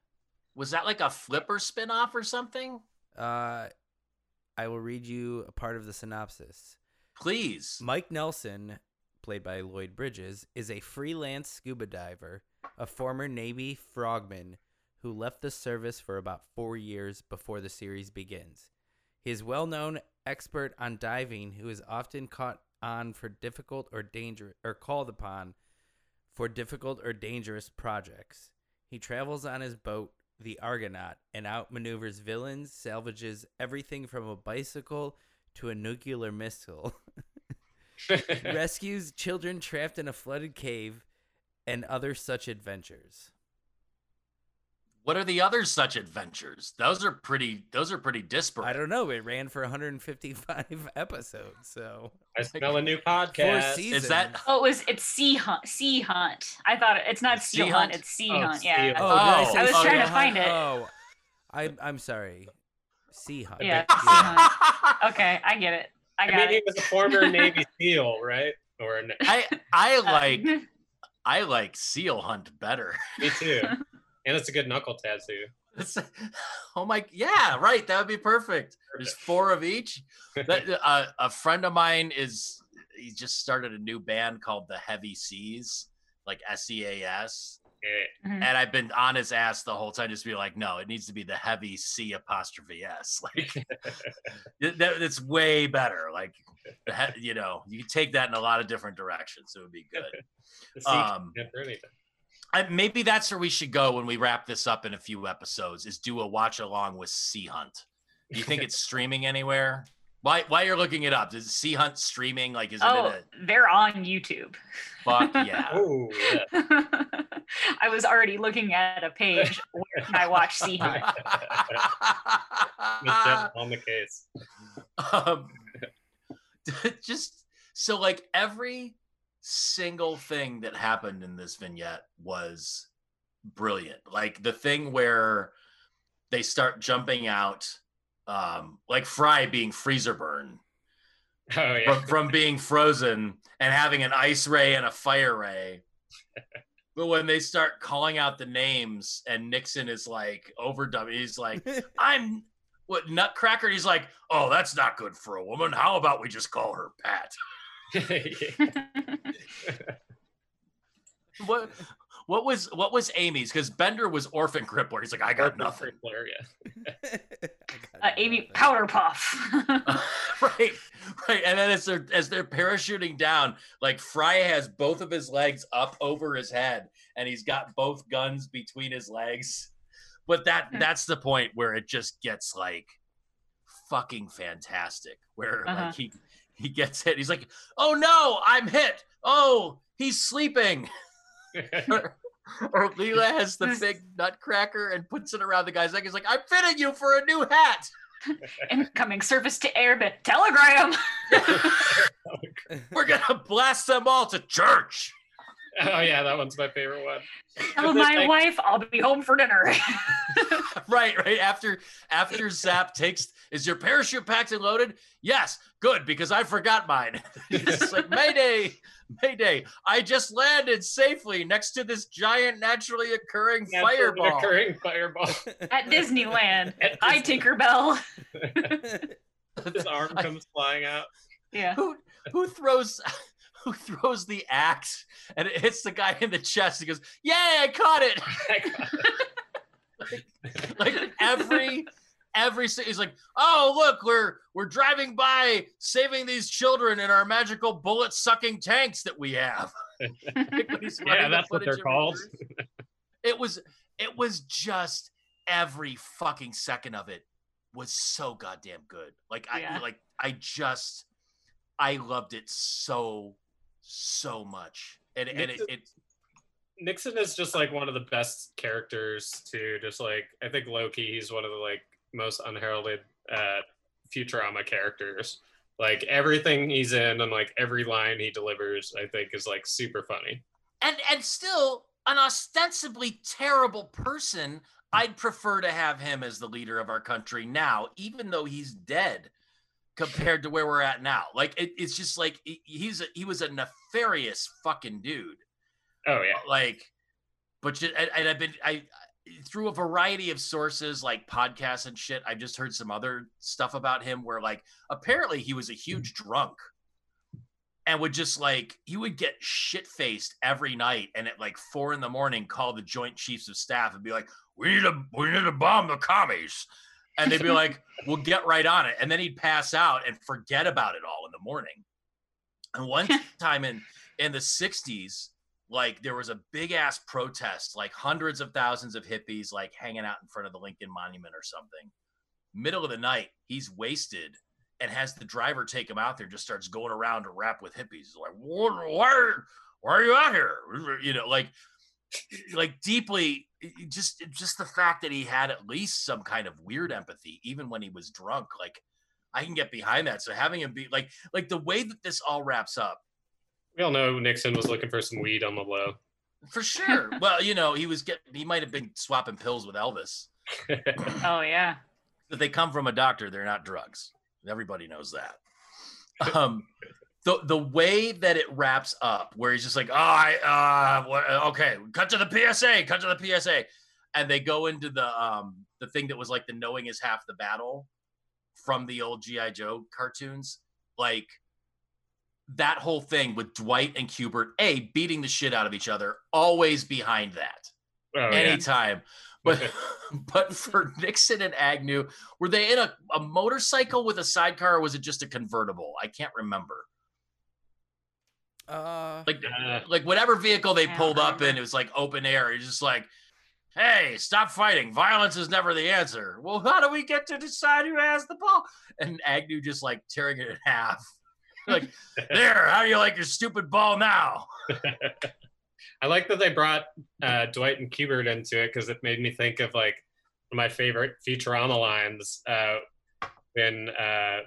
Speaker 6: was that like a flipper spin-off or something
Speaker 5: Uh, I will read you a part of the synopsis.
Speaker 6: Please.
Speaker 5: Mike Nelson, played by Lloyd Bridges, is a freelance scuba diver, a former Navy frogman who left the service for about four years before the series begins. He is well known expert on diving who is often caught on for difficult or dangerous or called upon for difficult or dangerous projects. He travels on his boat, the Argonaut, and outmaneuvers villains, salvages everything from a bicycle to a nuclear missile, rescues children trapped in a flooded cave, and other such adventures.
Speaker 6: What are the other such adventures? Those are pretty. Those are pretty disparate.
Speaker 5: I don't know. It ran for 155 episodes, so
Speaker 7: I smell a new podcast.
Speaker 5: seasons.
Speaker 6: Is that?
Speaker 2: Oh, it was it's Sea Hunt. Sea Hunt. I thought it, it's not
Speaker 6: It's Sea
Speaker 2: Hunt.
Speaker 6: Hunt?
Speaker 2: It's Sea
Speaker 7: Oh,
Speaker 2: Hunt.
Speaker 7: it's
Speaker 2: Yeah.
Speaker 7: Sea
Speaker 5: Oh,
Speaker 7: Hunt.
Speaker 5: did I
Speaker 6: Oh,
Speaker 2: I was
Speaker 5: Sea
Speaker 2: trying to find it.
Speaker 5: Oh, I'm I'm sorry. Sea Hunt.
Speaker 2: Yeah.
Speaker 7: think-
Speaker 2: Sea Hunt. Okay, I get it. I
Speaker 7: I
Speaker 2: got
Speaker 7: mean, he
Speaker 2: it.
Speaker 7: was a former Navy SEAL, right? Or an,
Speaker 6: I I
Speaker 2: Uh,
Speaker 6: like I like Seal Hunt better.
Speaker 7: me too. And it's a good knuckle tattoo.
Speaker 6: It's- oh my, yeah, right. That would be perfect. There's four of each. That, uh, a friend of mine is he just started a new band called the Heavy Seas, like S E A S.
Speaker 7: Yeah.
Speaker 2: Mhm.
Speaker 6: And I've been on his ass the whole time, just be like, no, it needs to be the Heavy C apostrophe S. Like it- that, it's way better. Like you know, you can take that in a lot of different directions. It would be good. Um,
Speaker 7: can't do anything.
Speaker 6: I, maybe that's where we should go when we wrap this up in a few episodes. Is do a watch along with Sea Hunt. Do you think it's streaming anywhere? Why? Why you're looking it up? Is Sea Hunt streaming? Like, is it
Speaker 2: Oh,
Speaker 6: in a
Speaker 2: they're on YouTube.
Speaker 6: fuck yeah?
Speaker 7: Oh, yeah.
Speaker 2: I was already looking at a page where can I watch Sea Hunt?
Speaker 7: On the case.
Speaker 6: um, just so like every single thing that happened in this vignette was brilliant like the thing where they start jumping out um like fry being freezer burn
Speaker 7: Oh yeah.
Speaker 6: from, from being frozen and having an ice ray and a fire ray but when they start calling out the names and nixon is like overdubbing he's like I'm what Nutcracker? He's like, oh, that's not good for a woman. How about we just call her Pat? What what was what was Amy's? Because Bender was orphan crippler. He's like, I got nothing.
Speaker 7: Crippler, yeah.
Speaker 2: Uh, Amy Powder Puff.
Speaker 6: right, right. And then as they're as they're parachuting down, like Fry has both of his legs up over his head, and he's got both guns between his legs. But that
Speaker 2: Hmm.
Speaker 6: that's the point where it just gets like fucking fantastic. Where
Speaker 2: Uh-huh.
Speaker 6: like he he gets hit. He's like, oh no, I'm hit. Oh, he's sleeping. or Leela has the big nutcracker and puts it around the guy's neck. He's like, I'm fitting you for a new hat.
Speaker 2: Incoming service to Airbit telegram.
Speaker 6: We're gonna blast them all to church.
Speaker 7: oh yeah, that one's my favorite one.
Speaker 2: Tell
Speaker 7: But
Speaker 2: my
Speaker 7: like-
Speaker 2: wife I'll be home for dinner.
Speaker 6: right, right. After after Zapp takes is your parachute packed and loaded? Yes, good, because I forgot mine. it's like Mayday, Mayday. I just landed safely next to this giant naturally occurring
Speaker 7: Naturally
Speaker 6: fireball.
Speaker 7: Occurring fireball.
Speaker 2: At Disneyland.
Speaker 7: At
Speaker 2: Hi Tinkerbell.
Speaker 7: His arm comes flying out.
Speaker 2: Yeah.
Speaker 6: Who who throws who throws the axe and it hits the guy in the chest? He goes, Yay, I caught it. like every every he's like oh look we're we're driving by saving these children in our magical bullet sucking tanks that we have. Like,
Speaker 7: Yeah, that's what they're called.
Speaker 6: it was it was just every fucking second of it was so goddamn good. Like i
Speaker 2: Yeah.
Speaker 6: like i just i loved it so so much. And and it,
Speaker 7: Nixon-
Speaker 6: it
Speaker 7: Nixon is just like one of the best characters to just like I think Loki. He's one of the like most unheralded uh, Futurama characters. Like everything he's in and like every line he delivers, I think is like super funny.
Speaker 6: and and still an ostensibly terrible person i'd prefer to have him as the leader of our country now even though he's dead compared to where we're at now like it, it's just like he- he's a, he was a nefarious fucking dude
Speaker 7: Oh yeah,
Speaker 6: like but just, and, and i've been i through a variety of sources like podcasts and shit, I've just heard some other stuff about him where like apparently he was a huge mm-hmm. drunk and would just like he would get shit faced every night and at like four in the morning call the joint chiefs of staff and be like, We need to we need to bomb the commies. And they'd be like, We'll get right on it. And then he'd pass out and forget about it all in the morning. And one time in in the 60s, like there was a big ass protest, like hundreds of thousands of hippies like hanging out in front of the Lincoln Monument or something. Middle of the night, he's wasted and has the driver take him out there, just starts going around to rap with hippies. He's like, why, why are you out here? You know, like, like deeply, just, just the fact that he had at least some kind of weird empathy, even when he was drunk. Like, I can get behind that. So having him be like, like the way that this all wraps up,
Speaker 7: We all know Nixon was looking for some weed on the low.
Speaker 6: for sure. well, you know, he was getting, he might have been swapping pills with Elvis.
Speaker 2: Oh yeah.
Speaker 6: But they come from a doctor, they're not drugs. Everybody knows that. Um, the the way that it wraps up, where he's just like, "Oh, I uh, what, okay, cut to the PSA, cut to the PSA," and they go into the um the thing that was like the knowing is half the battle from the old GI Joe cartoons, like that whole thing with Dwight and Cubert, a beating the shit out of each other, always behind that
Speaker 7: Oh, yeah.
Speaker 6: anytime. But but for Nixon and Agnew, were they in a, a motorcycle with a sidecar, or was it just a convertible? I can't remember.
Speaker 5: Uh,
Speaker 6: Like
Speaker 7: Uh,
Speaker 6: like whatever vehicle they pulled up in, it was like open air. It's just like, hey, stop fighting. Violence is never the answer. Well, how do we get to decide who has the ball? And Agnew just like tearing it in half. Like, there, how do you like your stupid ball now?
Speaker 7: I like that they brought uh, Dwight and Cubert into it because it made me think of like one of my favorite Futurama lines uh, when uh,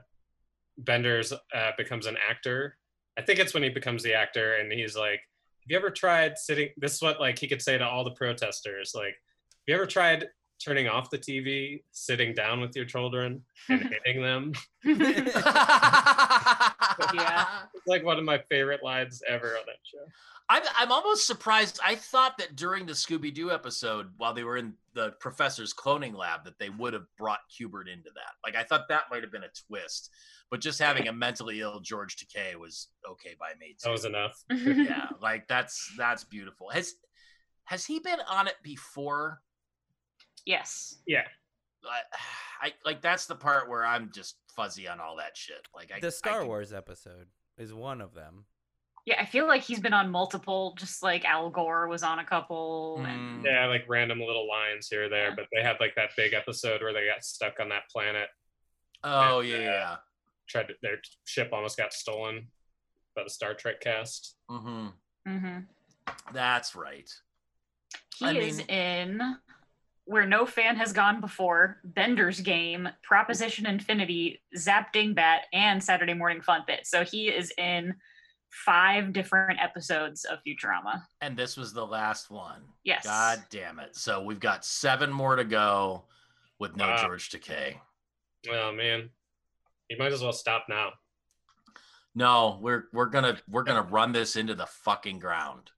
Speaker 7: Benders uh, becomes an actor. I think it's when he becomes the actor and he's like, "Have you ever tried sitting?" This is what like he could say to all the protesters, like, "Have you ever tried turning off the TV, sitting down with your children, and hitting them?"
Speaker 2: Yeah.
Speaker 7: It's like one of my favorite lines ever on that show.
Speaker 6: I'm, I'm almost surprised. I thought that during the Scooby Doo episode, while they were in the professor's cloning lab, that they would have brought Hubert into that. Like, I thought that might have been a twist, but just having a mentally ill George Takei was okay by me
Speaker 7: That
Speaker 6: too.
Speaker 7: was enough.
Speaker 6: yeah, like that's that's beautiful. Has has he been on it before?
Speaker 2: yes.
Speaker 6: I, I like that's the part where I'm just fuzzy on all that shit. Like I,
Speaker 5: the
Speaker 6: I
Speaker 5: Star
Speaker 6: can-
Speaker 5: Wars episode is one of them.
Speaker 2: Yeah, I feel like he's been on multiple, just like Al Gore was on a couple. And
Speaker 6: Mm.
Speaker 7: Yeah, like random little lines here or there,
Speaker 2: Yeah.
Speaker 7: but they had like that big episode where they got stuck on that planet.
Speaker 6: Oh
Speaker 7: And,
Speaker 6: yeah,
Speaker 7: uh,
Speaker 6: yeah.
Speaker 7: Tried to, their ship almost got stolen by the Star Trek cast.
Speaker 6: hmm
Speaker 2: hmm
Speaker 6: That's right.
Speaker 2: he
Speaker 6: I
Speaker 2: is
Speaker 6: mean-
Speaker 2: in where no fan has gone before Bender's Game, Proposition Infinity, Zapp Dingbat, and Saturday Morning Fun Pit. So he is in five different episodes of Futurama.
Speaker 6: And this was the last one.
Speaker 2: Yes.
Speaker 6: God damn it. So we've got seven more to go with no
Speaker 7: Wow.
Speaker 6: George Takei.
Speaker 7: Oh man, you might as well stop now.
Speaker 6: No, we're we're gonna we're gonna run this into the fucking ground.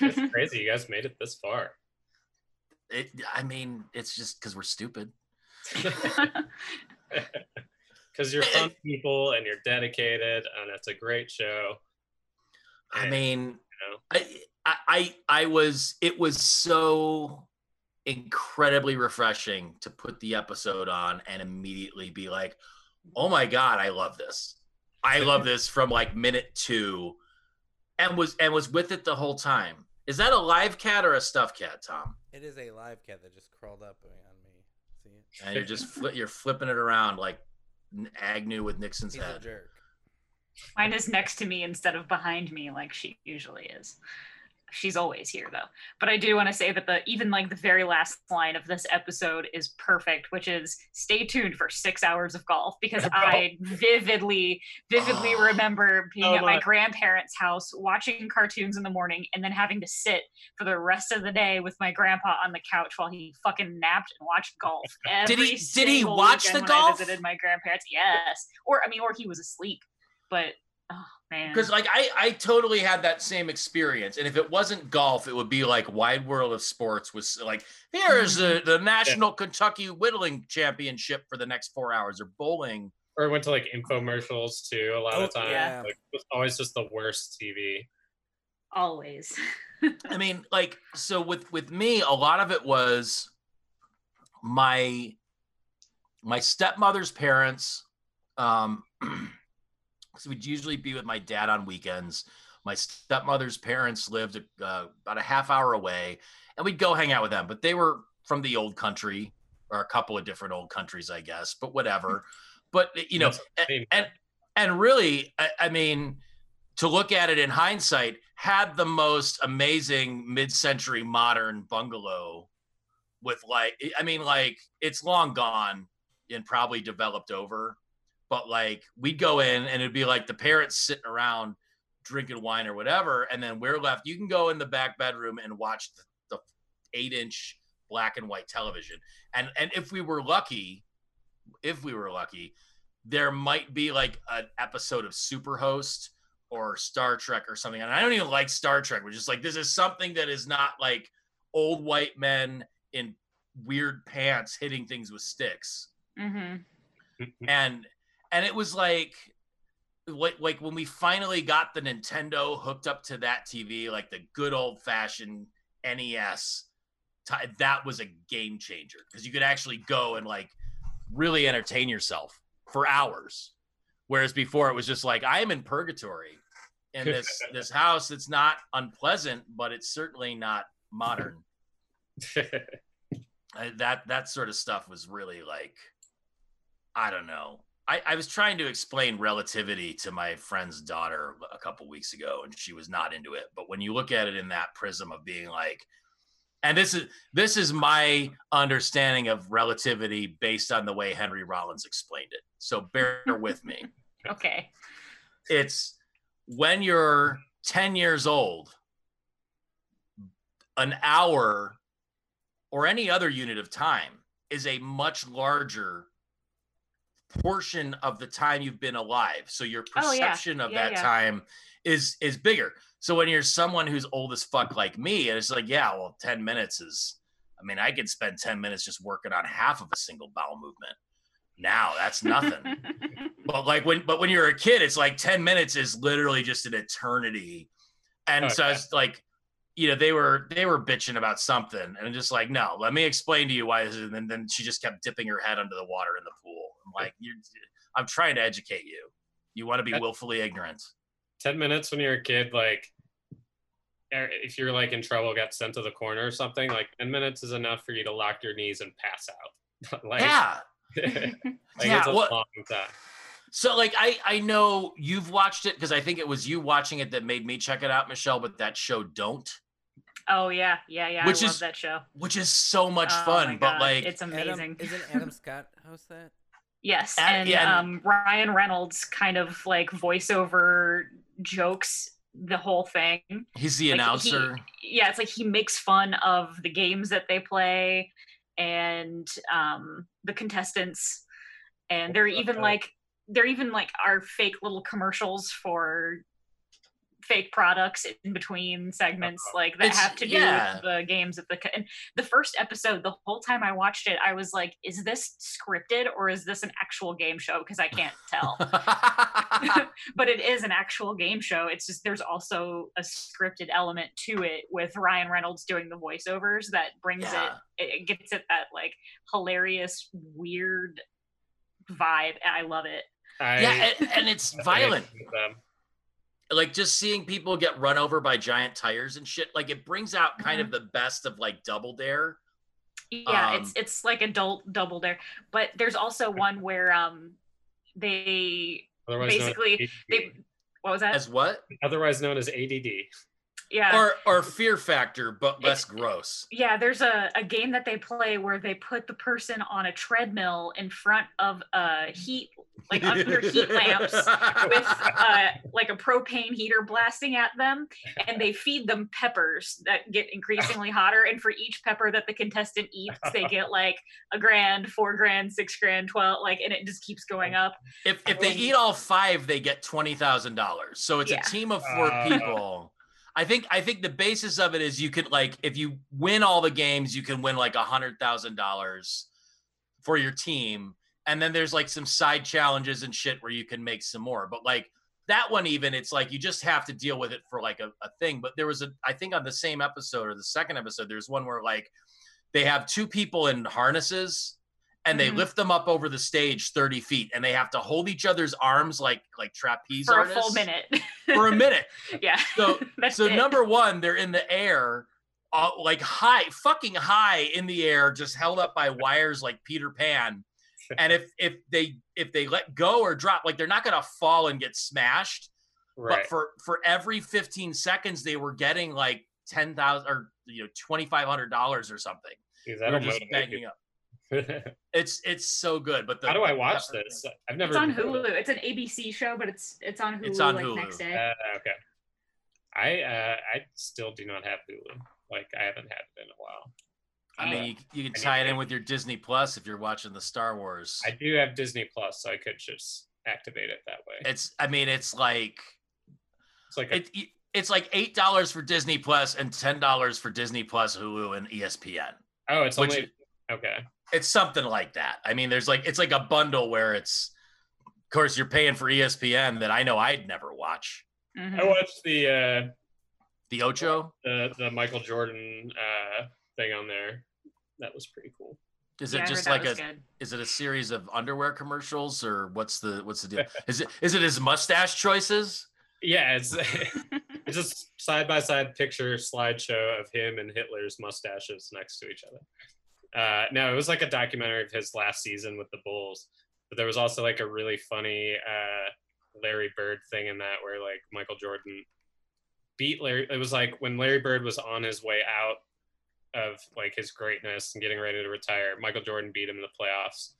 Speaker 7: It's crazy you guys made it this far.
Speaker 6: It I mean, it's just because we're stupid.
Speaker 7: Because you're fun people and you're dedicated, and it's a great show.
Speaker 6: I
Speaker 7: Yeah,
Speaker 6: mean,
Speaker 7: know?
Speaker 6: I, I I I was it was so incredibly refreshing to put the episode on and immediately be like, "Oh my god, I love this. I love this from like minute 2." And was and was with it the whole time. Is that a live cat or a stuffed cat, Tom?
Speaker 5: It is a live cat that just crawled up on me. See it?
Speaker 6: And you're just fli you're flipping it around like Agnew with Nixon's
Speaker 5: He's a
Speaker 6: head.
Speaker 5: jerk.
Speaker 2: Mine is next to me instead of behind me, like she usually is. She's always here though. But I do want to say that the even like the very last line of this episode is perfect, which is stay tuned for six hours of golf because I vividly, vividly
Speaker 6: Oh.
Speaker 2: remember being
Speaker 7: So
Speaker 2: at my grandparents' house watching cartoons in the morning and then having to sit for the rest of the day with my grandpa on the couch while he fucking napped and watched golf.
Speaker 6: Did he- did he watch the
Speaker 2: when I
Speaker 6: golf?
Speaker 2: visited my grandparents. Yes. Or I mean, or he was asleep. But Man.
Speaker 6: Because like I I totally had that same experience, and if it wasn't golf, it would be like Wide World of Sports was like here's the the National Kentucky Whittling Championship for the next four hours, or bowling.
Speaker 7: Or went to like infomercials too. A lot of
Speaker 5: Oh,
Speaker 7: times,
Speaker 5: yeah.
Speaker 7: like, it was always just the worst TV.
Speaker 2: Always.
Speaker 6: I mean, like so with with me, a lot of it was my my stepmother's parents. Um, so we'd usually be with my dad on weekends. My stepmother's parents lived uh, about a half hour away, and we'd go hang out with them. But they were from the old country, or a couple of different old countries, I guess. But whatever. But you know,
Speaker 7: same
Speaker 6: and and really, I, I mean, to look at it in hindsight, had the most amazing mid-century modern bungalow with like, I mean, like it's long gone and probably developed over, but like we'd go in and it'd be like the parents sitting around drinking wine or whatever, and then we're left. You can go in the back bedroom and watch the, the eight-inch black and white television, and and if we were lucky, if we were lucky, there might be like an episode of Superhost or Star Trek or something. And I don't even like Star Trek, which is like this is something that is not like old white men in weird pants hitting things with sticks.
Speaker 2: hmm
Speaker 6: And and it was like like like when we finally got the Nintendo hooked up to that TV, like the good old fashioned NES, that was a game changer because you could actually go and like really entertain yourself for hours. Whereas before it was just like I am in purgatory in this this house that's not unpleasant, but it's certainly not modern. That that sort of stuff was really like I don't know. I, I was trying to explain relativity to my friend's daughter a couple weeks ago, and she was not into it. But when you look at it in that prism of being like, and this is this is my understanding of relativity based on the way Henry Rollins explained it. So bear with me.
Speaker 2: Okay.
Speaker 6: It's when you're 10 years old, an hour or any other unit of time is a much larger portion of the time you've been alive. So your
Speaker 2: Oh, yeah.
Speaker 6: perception of
Speaker 2: Yeah,
Speaker 6: that
Speaker 2: yeah.
Speaker 6: time is is bigger. So when you're someone who's old as fuck like me, and it's like, yeah, well, 10 minutes is I mean, I could spend 10 minutes just working on half of a single bowel movement. Now that's nothing. But like when but when you're a kid, it's like 10 minutes is literally just an eternity. And
Speaker 7: Oh,
Speaker 6: so
Speaker 7: yeah.
Speaker 6: it's like, you know, they were they were bitching about something and I'm just like, no, let me explain to you why this is. And then, then she just kept dipping her head under the water in the pool. I'm like, you're I'm trying to educate you. You want to be willfully ignorant.
Speaker 7: 10 minutes when you're a kid, like er, if you're like in trouble, got sent to the corner or something, like 10 minutes is enough for you to lock your knees and pass out. like,
Speaker 6: yeah.
Speaker 7: like
Speaker 6: Yeah,
Speaker 7: it's a
Speaker 6: what-
Speaker 7: long time.
Speaker 6: So like I I know you've watched it because I think it was you watching it that made me check it out, Michelle, but that show don't,
Speaker 2: oh yeah, yeah, yeah.
Speaker 6: Which
Speaker 2: I love
Speaker 6: is
Speaker 2: that show.
Speaker 6: which is so much
Speaker 2: Oh,
Speaker 6: fun. But like
Speaker 2: it's amazing.
Speaker 5: Adam, isn't Adam Scott host that?
Speaker 2: Yes,
Speaker 6: And-
Speaker 2: and
Speaker 6: yeah,
Speaker 2: um, Ryan Reynolds kind of like voiceover jokes the whole thing.
Speaker 6: he's the
Speaker 2: Like, he-
Speaker 6: announcer.
Speaker 2: yeah, it's like he makes fun of the games that they play and um, the contestants, and they're even like they're even like our fake little commercials for fake products in between segments uh-huh. like that
Speaker 6: It's-
Speaker 2: have to do
Speaker 6: yeah.
Speaker 2: with the games of the co- and the first episode the whole time i watched it i was like is this scripted or is this an actual game show because i can't tell but it is an actual game show. It's just there's also a scripted element to it with Ryan Reynolds doing the voiceovers that brings
Speaker 6: Yeah.
Speaker 2: it, it, it gets it that like hilarious, weird vibe. and I love it.
Speaker 7: I,
Speaker 6: yeah, and, and it's
Speaker 7: I
Speaker 6: violent.
Speaker 7: Agree with them.
Speaker 6: Like just seeing people get run over by giant tires and shit. Like it brings out kind
Speaker 2: Mm-hmm.
Speaker 6: of the best of like Double Dare.
Speaker 2: Yeah,
Speaker 6: Um,
Speaker 2: it's it's like adult double dare. But there's also one where um they
Speaker 7: Otherwise
Speaker 2: basically they what was that?
Speaker 6: As what?
Speaker 7: otherwise known as ADD.
Speaker 2: Yeah.
Speaker 6: or or Fear Factor, but less gross.
Speaker 2: yeah, there's a, a game that they play where they put the person on a treadmill in front of a heat, like under heat lamps with uh, like a propane heater blasting at them, and they feed them peppers that get increasingly hotter. And for each pepper that the contestant eats, they get like a grand, four grand, six grand, twelve, like, and it just keeps going up.
Speaker 6: if if they eat all five, they get twenty thousand dollars. So it's
Speaker 2: Yeah.
Speaker 6: a team of four
Speaker 7: Uh.
Speaker 6: people. I think I think the basis of it is you could like if you win all the games, you can win like a hundred thousand dollars for your team. And then there's like some side challenges and shit where you can make some more. But like that one, even it's like you just have to deal with it for like a, a thing. But there was a I think on the same episode or the second episode, there's one where like they have two people in harnesses and they
Speaker 2: Mhm.
Speaker 6: lift them up over the stage 30 feet and they have to hold each other's arms like like trapeze
Speaker 2: for
Speaker 6: artists
Speaker 2: a full minute.
Speaker 6: for a minute
Speaker 2: yeah.
Speaker 6: so
Speaker 2: That's
Speaker 6: so
Speaker 2: it.
Speaker 6: number one they're in the air uh, like high fucking high in the air just held up by wires like peter pan and if if they if they let go or drop like they're not gonna fall and get smashed
Speaker 7: Right.
Speaker 6: but for for every 15 seconds they were getting like 10,000 or you know $2500 or something
Speaker 7: Because that'll
Speaker 6: just
Speaker 7: motivate
Speaker 6: banging up
Speaker 7: people.
Speaker 6: it's it's so good but the,
Speaker 7: How do I watch
Speaker 6: pepper-
Speaker 7: this? I've never.
Speaker 2: It's on Hulu. It's an ABC show, but it's it's on Hulu
Speaker 6: It's on
Speaker 2: like
Speaker 6: Hulu.
Speaker 2: next day.
Speaker 7: Uh, okay. I uh, I still do not have Hulu. Like I haven't had it in a while.
Speaker 6: I mean, you, you can
Speaker 7: I
Speaker 6: tie it in
Speaker 7: to-
Speaker 6: with your Disney Plus if you're watching the Star Wars.
Speaker 7: I do have Disney Plus, so I could just activate it that way.
Speaker 6: It's, I mean, it's like
Speaker 7: It's like a,
Speaker 6: it, it's like eight dollars for Disney Plus and ten dollars for Disney Plus, Hulu, and ESPN.
Speaker 7: oh, it's
Speaker 6: which-
Speaker 7: only okay.
Speaker 6: It's something like that. I mean, there's like it's like a bundle where it's, of course, you're paying for ESPN that I know I'd never watch.
Speaker 2: Mhm.
Speaker 7: I watched the uh,
Speaker 6: The Ocho
Speaker 7: the the Michael Jordan uh, thing on there. That was pretty cool.
Speaker 6: is
Speaker 2: Yeah,
Speaker 6: it just like a
Speaker 2: good.
Speaker 6: is it a series of underwear commercials or what's the what's the deal? Is it is it his mustache choices?
Speaker 7: Yeah, it's it's just side by side picture slideshow of him and Hitler's mustaches next to each other. Uh, no, it was like a documentary of his last season with the Bulls, but there was also like a really funny uh, Larry Bird thing in that where like Michael Jordan beat Larry. It was like when Larry Bird was on his way out of like his greatness and getting ready to retire. Michael Jordan beat him in the playoffs,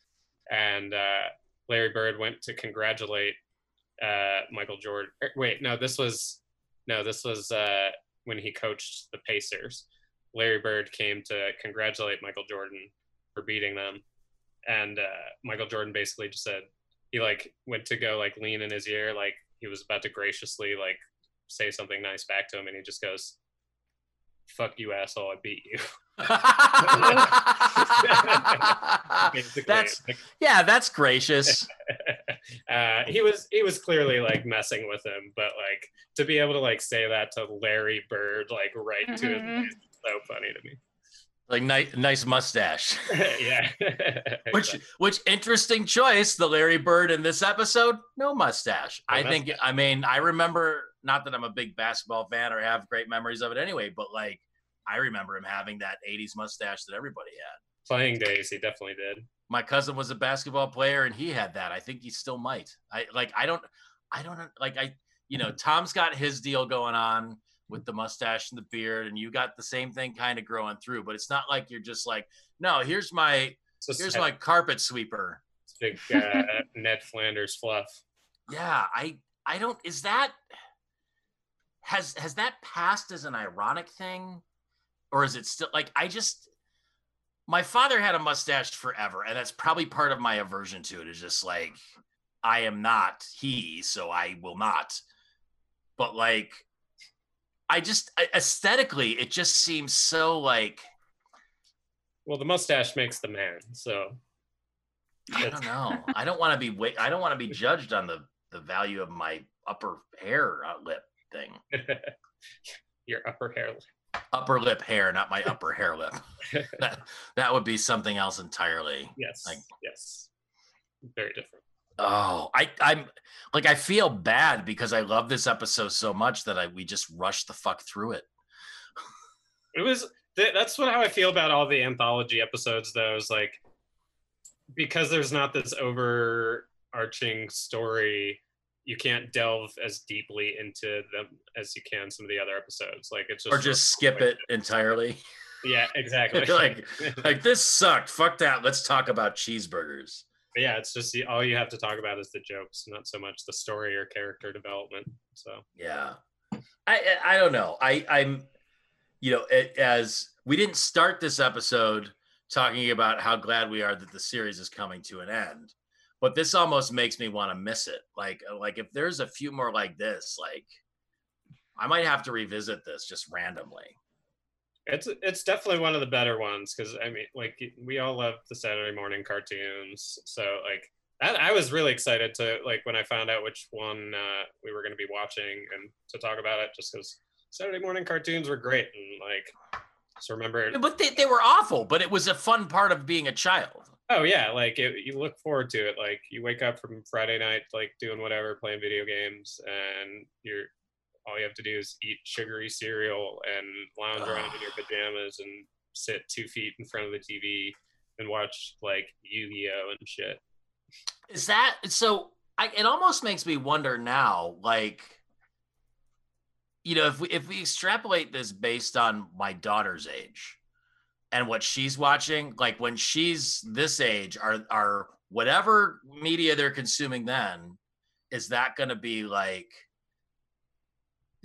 Speaker 7: and uh, Larry Bird went to congratulate uh, Michael Jordan. er, Wait, no, this was no, this was uh, when he coached the Pacers. Larry Bird came to congratulate Michael Jordan for beating them, and uh, Michael Jordan basically just said he like went to go like lean in his ear, like he was about to graciously like say something nice back to him, and he just goes, "Fuck you, asshole! I beat you."
Speaker 6: That's yeah, that's gracious.
Speaker 7: uh, he was he was clearly like messing with him, but like to be able to like say that to Larry Bird like right to his
Speaker 2: Mhm.
Speaker 7: face, is so funny to me.
Speaker 6: Like nice, nice mustache.
Speaker 7: yeah.
Speaker 6: Which, which interesting choice, the Larry Bird in this episode? No mustache.
Speaker 7: No
Speaker 6: I think. I mean, I remember. Not that I'm a big basketball fan or have great memories of it anyway, but like, I remember him having that '80s mustache that everybody had.
Speaker 7: playing days, he definitely did.
Speaker 6: My cousin was a basketball player, and he had that. I think he still might. I like. I don't. I don't like. I. You know, Tom's got his deal going on with the mustache and the beard, and you got the same thing kind of growing through. But it's not like you're just like, no, here's my here's my carpet sweeper.
Speaker 7: big uh, Ned Flanders fluff.
Speaker 6: Yeah, I I don't is that has has that passed as an ironic thing or is it still like I just my father had a mustache forever and that's probably part of my aversion to it is just like I am not he so I will not but like I just aesthetically it just seems so like
Speaker 7: Well, the mustache makes the man, so
Speaker 6: I don't know. I don't want to be wait. I don't want to be judged on the the value of my upper hair uh, lip thing.
Speaker 7: your upper hair. lip.
Speaker 6: Upper lip hair, not my upper hair lip. That that would be something else entirely.
Speaker 7: Yes,
Speaker 6: Like-
Speaker 7: yes, very different.
Speaker 6: Oh, I I'm like I feel bad because I love this episode so much that I we just rushed the fuck through it.
Speaker 7: It was that's what how I feel about all the anthology episodes though is like because there's not this overarching story you can't delve as deeply into them as you can some of the other episodes. Like it's just
Speaker 6: or just skip it entirely.
Speaker 7: Yeah, exactly.
Speaker 6: like, like this sucked. Fuck that. Let's talk about cheeseburgers.
Speaker 7: But yeah, it's just all you have to talk about is the jokes, not so much the story or character development. So
Speaker 6: Yeah, I I don't know. I I'm, you know, as we didn't start this episode talking about how glad we are that the series is coming to an end, but this almost makes me want to miss it. Like uh, like if there's a few more like this, like I might have to revisit this just randomly.
Speaker 7: It's it's definitely one of the better ones because I mean, like we all love the Saturday morning cartoons. So like that, I was really excited to like when I found out which one uh, we were going to be watching and to talk about it, just because Saturday morning cartoons were great and like just remember.
Speaker 6: But they, they were awful, but it was a fun part of being a child.
Speaker 7: Oh yeah, like it, you look forward to it. Like you wake up from Friday night, like doing whatever, playing video games, and you're all you have to do is eat sugary cereal and lounge around in your pajamas and sit two feet in front of the TV and watch like Yu-Gi-Oh and shit.
Speaker 6: Is that so? I, it almost makes me wonder now, like, you know, if we if we extrapolate this based on my daughter's age and what she's watching, like when she's this age, are are whatever media they're consuming then, is that going to be like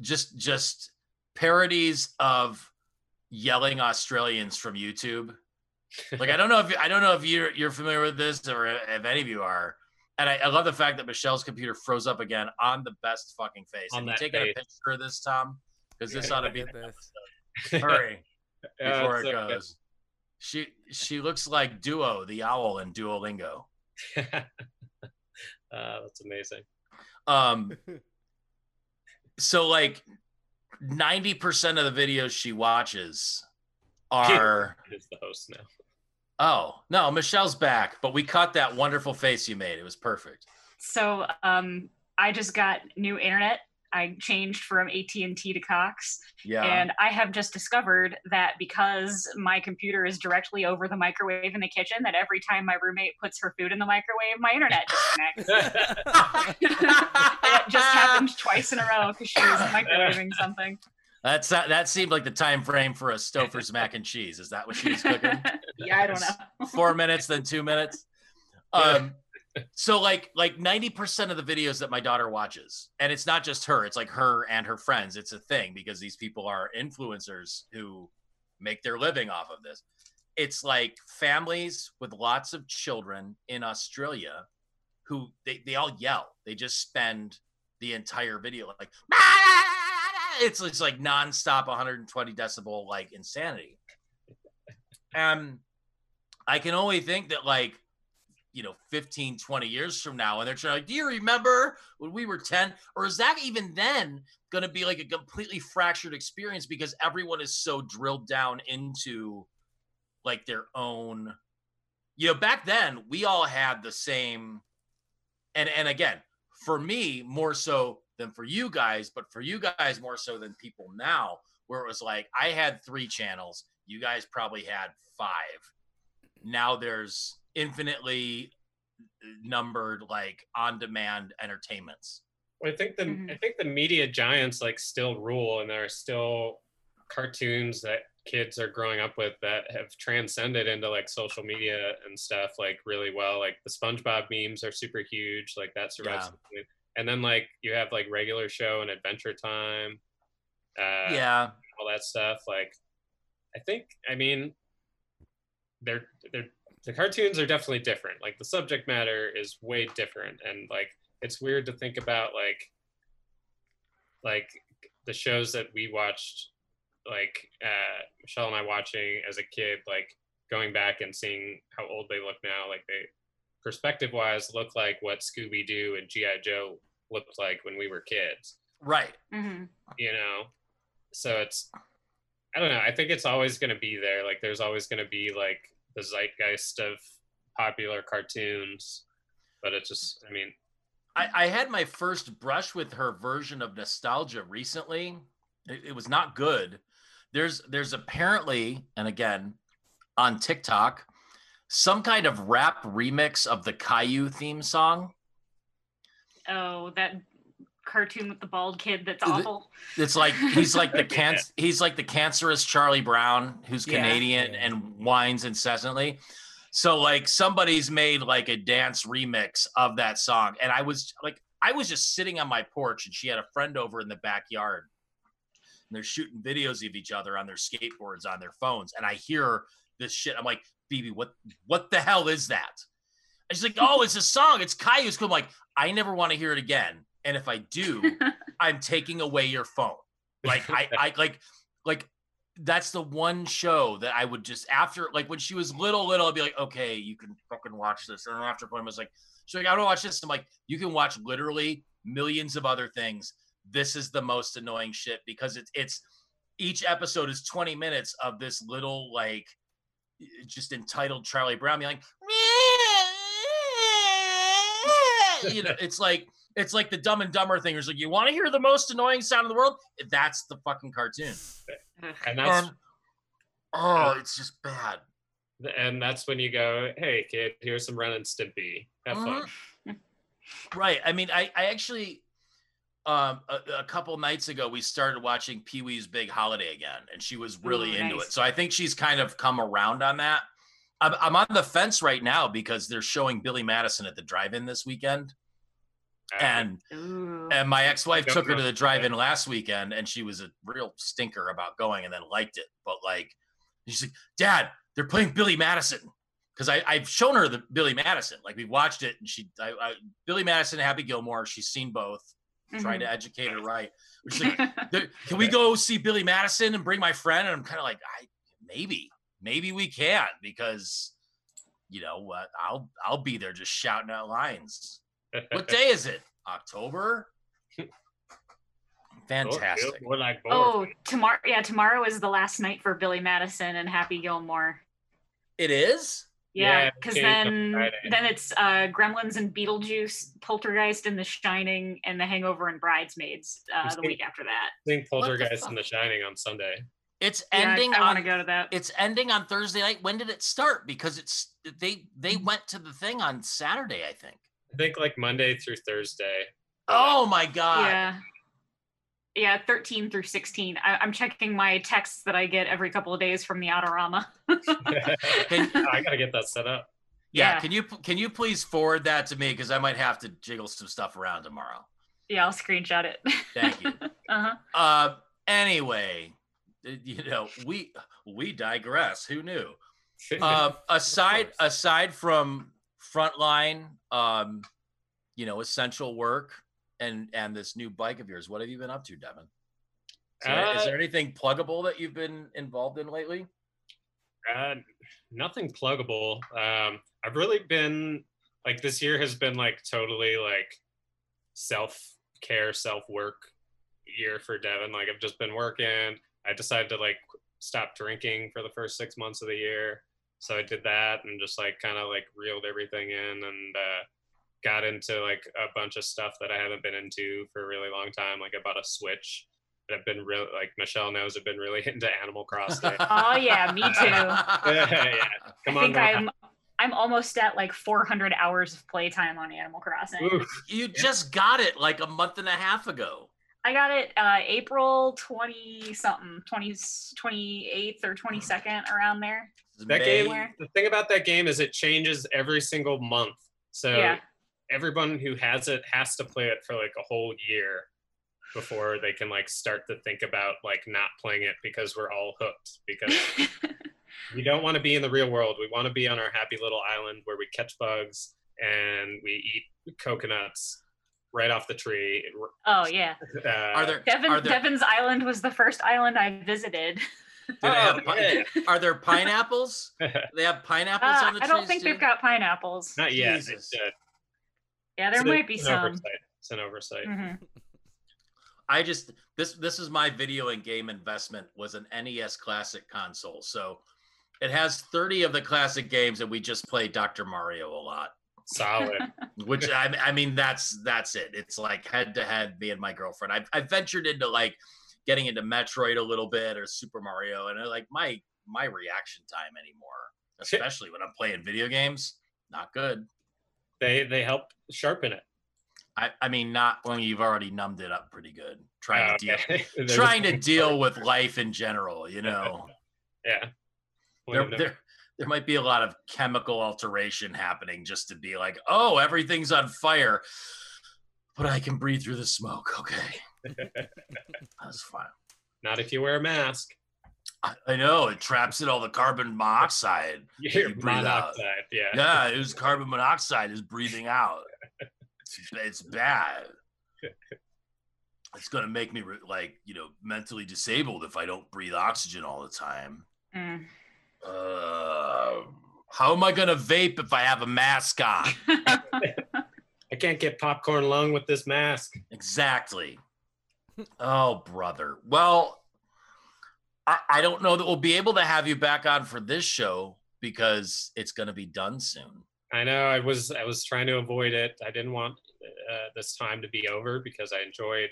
Speaker 6: just just parodies of yelling Australians from YouTube? like I don't know if I don't know if you're you're familiar with this or if any of you are. And I, I love the fact that Michelle's computer froze up again on the best fucking face.
Speaker 7: On
Speaker 6: Have you
Speaker 7: that
Speaker 6: taken a picture of this, Tom? Because this
Speaker 7: Yeah,
Speaker 6: ought to be the
Speaker 5: at this.
Speaker 6: hurry before
Speaker 7: it's
Speaker 6: it
Speaker 7: so good.
Speaker 6: goes. She she looks like Duo, the owl in Duolingo.
Speaker 7: uh, that's amazing.
Speaker 6: Um so like 90% of the videos she watches are
Speaker 7: Is the host now?
Speaker 6: oh no, Michelle's back, but we cut that wonderful face you made. It was perfect.
Speaker 2: So um, I just got new internet. I changed from AT&T to Cox,
Speaker 6: Yeah.
Speaker 2: and I have just discovered that because my computer is directly over the microwave in the kitchen, that every time my roommate puts her food in the microwave, my internet disconnects. that just happened twice in a row because she was microwaving something.
Speaker 6: That's that, that seemed like the time frame for a Stouffer's mac and cheese. Is that what she was cooking?
Speaker 2: yeah, I don't know.
Speaker 6: Four minutes, then two minutes. Um, so like like 90% of the videos that my daughter watches, and it's not just her, it's like her and her friends. It's a thing because these people are influencers who make their living off of this. It's like families with lots of children in Australia who they, they all yell. They just spend the entire video like it's it's like nonstop 120 decibel like insanity. Um I can only think that like you know 15 20 years from now and they're trying like do you remember when we were 10 or is that even then going to be like a completely fractured experience because everyone is so drilled down into like their own you know back then we all had the same and and again for me more so than for you guys but for you guys more so than people now where it was like i had three channels you guys probably had five. Now there's infinitely numbered like on demand entertainments
Speaker 7: I think the
Speaker 2: Mhm.
Speaker 7: I think the media giants like still rule, and there are still cartoons that kids are growing up with that have transcended into like social media and stuff like really well. Like the SpongeBob memes are super huge. Like that survives. And then like you have like regular show and Adventure Time. Uh,
Speaker 6: yeah
Speaker 7: all that stuff. Like, I think, I mean, they're they're the cartoons are definitely different. Like the subject matter is way different, and like it's weird to think about like like the shows that we watched, like uh, Michelle and I watching as a kid, like going back and seeing how old they look now. Like they perspective wise look like what Scooby Doo and GI Joe looked like when we were kids.
Speaker 6: Right.
Speaker 2: Hmm
Speaker 7: you know? So it's i don't know i think it's always going to be there. Like there's always going to be like the zeitgeist of popular cartoons but it's just i mean
Speaker 6: I, I had my first brush with her version of nostalgia recently. It, it was not good. There's there's apparently, and again, on TikTok, some kind of rap remix of the Caillou theme song.
Speaker 2: Oh, that cartoon with the bald kid that's awful.
Speaker 6: It's like he's like the can he's like the cancerous Charlie Brown who's
Speaker 5: Yeah.
Speaker 6: Canadian
Speaker 5: Yeah.
Speaker 6: and whines incessantly. So like somebody's made like a dance remix of that song, and I was like, I was just sitting on my porch, and she had a friend over in the backyard, and they're shooting videos of each other on their skateboards on their phones, and I hear this shit. I'm like, Phoebe, what what the hell is that? And she's like, Oh, it's a song. It's Caillou's cool. I'm like, I never want to hear it again, and if I do, I'm taking away your phone. Like I, I like, like that's the one show that I would just after like when she was little, little, I'd be like, okay, you can fucking watch this. And then after point, I was like, she's like, I don't watch this. I'm like, you can watch literally millions of other things. This is the most annoying shit because it's it's each episode is 20 minutes of this little like just entitled Charlie Brown being like, you know, it's like it's like the Dumb and Dumber thing. It's like you want to hear the most annoying sound in the world. That's the fucking cartoon.
Speaker 7: and that's
Speaker 6: And oh, it's just bad.
Speaker 7: and that's when you go, hey kid, here's some Ren and Stimpy. Have fun.
Speaker 6: Right. I mean, I I actually um a, a couple nights ago we started watching Pee Wee's Big Holiday again, and she was really
Speaker 2: Ooh,
Speaker 6: into
Speaker 2: nice.
Speaker 6: it. So I think she's kind of come around on that. I'm, I'm on the fence right now because they're showing Billy Madison at the drive-in this weekend, and
Speaker 2: Ooh.
Speaker 6: and my ex-wife took her to the drive-in last weekend, and she was a real stinker about going, and then liked it. But like, she's like, "Dad, they're playing Billy Madison." Because I I've shown her the Billy Madison, like we watched it, and she I, I Billy Madison, Happy Gilmore, she's seen both. Trying to mm-hmm. educate her right. She's like. Can we go see Billy Madison and bring my friend? And I'm kind of like, I maybe, maybe we can because, you know what? I'll I'll be there just shouting out lines. What day is it? October. Fantastic.
Speaker 7: We're like
Speaker 2: oh, tomorrow. Yeah, tomorrow is the last night for Billy Madison and Happy Gilmore.
Speaker 6: It is.
Speaker 2: Yeah,
Speaker 7: Yeah,
Speaker 2: because
Speaker 7: changed to
Speaker 2: then then it's uh, Gremlins and Beetlejuice, Poltergeist and The Shining, and The Hangover and Bridesmaids uh, the
Speaker 7: see-
Speaker 2: week after that.
Speaker 7: seeing
Speaker 6: What the
Speaker 7: Poltergeist and The? Shining on Sunday.
Speaker 6: It's
Speaker 2: Yeah, I-
Speaker 6: ending
Speaker 2: I, want to
Speaker 6: on.
Speaker 2: go to that.
Speaker 6: It's ending on Thursday night. When did it start? Because it's they they
Speaker 2: Mm-hmm.
Speaker 6: went to the thing on Saturday, I think.
Speaker 7: I think like Monday through Thursday.
Speaker 6: Oh my god.
Speaker 2: yeah. Yeah, 13 through 16. I, I'm checking my texts that I get every couple of days from the Autorama.
Speaker 6: Can-
Speaker 7: I gotta get that set up.
Speaker 6: Yeah,
Speaker 2: Yeah.
Speaker 6: can you can you please forward that to me because I might have to jiggle some stuff around tomorrow.
Speaker 2: yeah, I'll screenshot it.
Speaker 6: Thank you.
Speaker 2: uh-huh.
Speaker 6: uh, anyway, uh, you know we we digress. Who knew? Uh, aside aside from frontline, um, you know, essential work and and this new bike of yours, what have you been up to, Devin? Is there, is
Speaker 7: Uh,
Speaker 6: there anything pluggable that you've been involved in lately?
Speaker 7: Uh, nothing pluggable. Um, I've really been like this year has been like totally like self care, self work year for Devin. Like I've just been working. I decided to like stop drinking for the first six months of the year, so I did that and just like kind of like reeled everything in and uh, got into like a bunch of stuff that I haven't been into for a really long time. Like I bought a Switch. I've been really like Michelle knows I've been really into Animal Crossing.
Speaker 2: Oh, yeah, me too.
Speaker 7: yeah, come
Speaker 2: I
Speaker 7: on,
Speaker 2: think
Speaker 7: now.
Speaker 2: I'm I'm almost at like 400 hours of playtime on Animal Crossing.
Speaker 7: Oof.
Speaker 6: You just got it like a month and a half ago.
Speaker 2: I got it uh, April 20 something, 20, 28th or 22nd around there.
Speaker 7: That
Speaker 6: May-
Speaker 7: game. The thing about that game is it changes every single month. So
Speaker 2: Yeah.
Speaker 7: everyone who has it has to play it for like a whole year before they can like start to think about like not playing it because we're all hooked because we don't want to be in the real world. We want to be on our happy little island where we catch bugs and we eat coconuts right off the tree.
Speaker 2: oh yeah.
Speaker 7: Uh,
Speaker 6: Are there
Speaker 2: Devin,
Speaker 6: are there,
Speaker 2: Devin's Island was the first island I visited.
Speaker 6: do they have
Speaker 7: Oh,
Speaker 6: pi-
Speaker 7: yeah.
Speaker 6: are there pineapples? Do they have pineapples
Speaker 2: Uh,
Speaker 6: on the
Speaker 2: I don't
Speaker 6: trees
Speaker 2: think
Speaker 6: too?
Speaker 2: they've got pineapples.
Speaker 7: Not yet.
Speaker 6: Jesus.
Speaker 7: It's, uh,
Speaker 2: Yeah, there
Speaker 7: it's a-
Speaker 2: might be
Speaker 7: it's
Speaker 2: some.
Speaker 7: An oversight. It's an oversight.
Speaker 2: Mhm.
Speaker 6: I just this this is my video and game investment was an NES classic console. So it has 30 of the classic games and we just play Dr. Mario a lot.
Speaker 7: Solid.
Speaker 6: Which I, I mean that's that's it. It's like head to head me and my girlfriend. I've I've ventured into like getting into Metroid a little bit or Super Mario and like my my reaction time anymore, especially when I'm playing video games, not good.
Speaker 7: they they help sharpen it.
Speaker 6: I, I mean, not when you've already numbed it up pretty good. Trying
Speaker 7: Oh,
Speaker 6: to deal,
Speaker 7: okay.
Speaker 6: Trying to deal with life in general. You know,
Speaker 7: Yeah.
Speaker 6: There, there, there might be a lot of chemical alteration happening just to be like, oh, everything's on fire, but I can breathe through the smoke. Okay, that's fine.
Speaker 7: Not if you wear a mask.
Speaker 6: I, I know it traps in all the carbon monoxide.
Speaker 7: You're
Speaker 6: You breathe out.
Speaker 7: Yeah.
Speaker 6: Yeah, it was carbon monoxide is breathing out. It's, it's bad. It's gonna make me re- like you know mentally disabled if I don't breathe oxygen all the time.
Speaker 2: Mm.
Speaker 6: Uh, how am I gonna vape if I have a mask on?
Speaker 7: I can't get popcorn lung with this mask.
Speaker 6: exactly. Oh, brother. Well, I, I don't know that we'll be able to have you back on for this show because it's gonna be done soon.
Speaker 7: I know. I was I was trying to avoid it. I didn't want uh, this time to be over because I enjoyed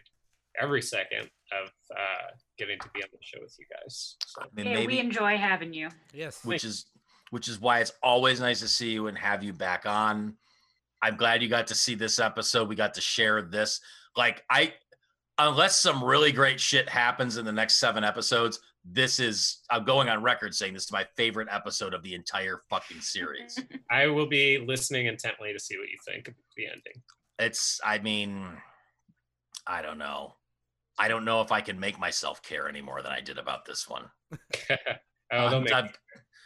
Speaker 7: every second of uh, getting to be on the show with you guys. So
Speaker 6: I mean,
Speaker 2: yeah,
Speaker 6: maybe
Speaker 2: we enjoy having you.
Speaker 5: Yes.
Speaker 6: which is which is why it's always nice to see you and have you back on. I'm glad you got to see this episode. We got to share this. Like I unless some really great shit happens in the next 7 episodes, this is I'm going on record saying this is my favorite episode of the entire fucking series.
Speaker 7: I will be listening intently to see what you think of the ending.
Speaker 6: it's I mean I don't know. I don't know if I can make myself care any more than I did about this one.
Speaker 7: oh,
Speaker 6: I'm- I'm-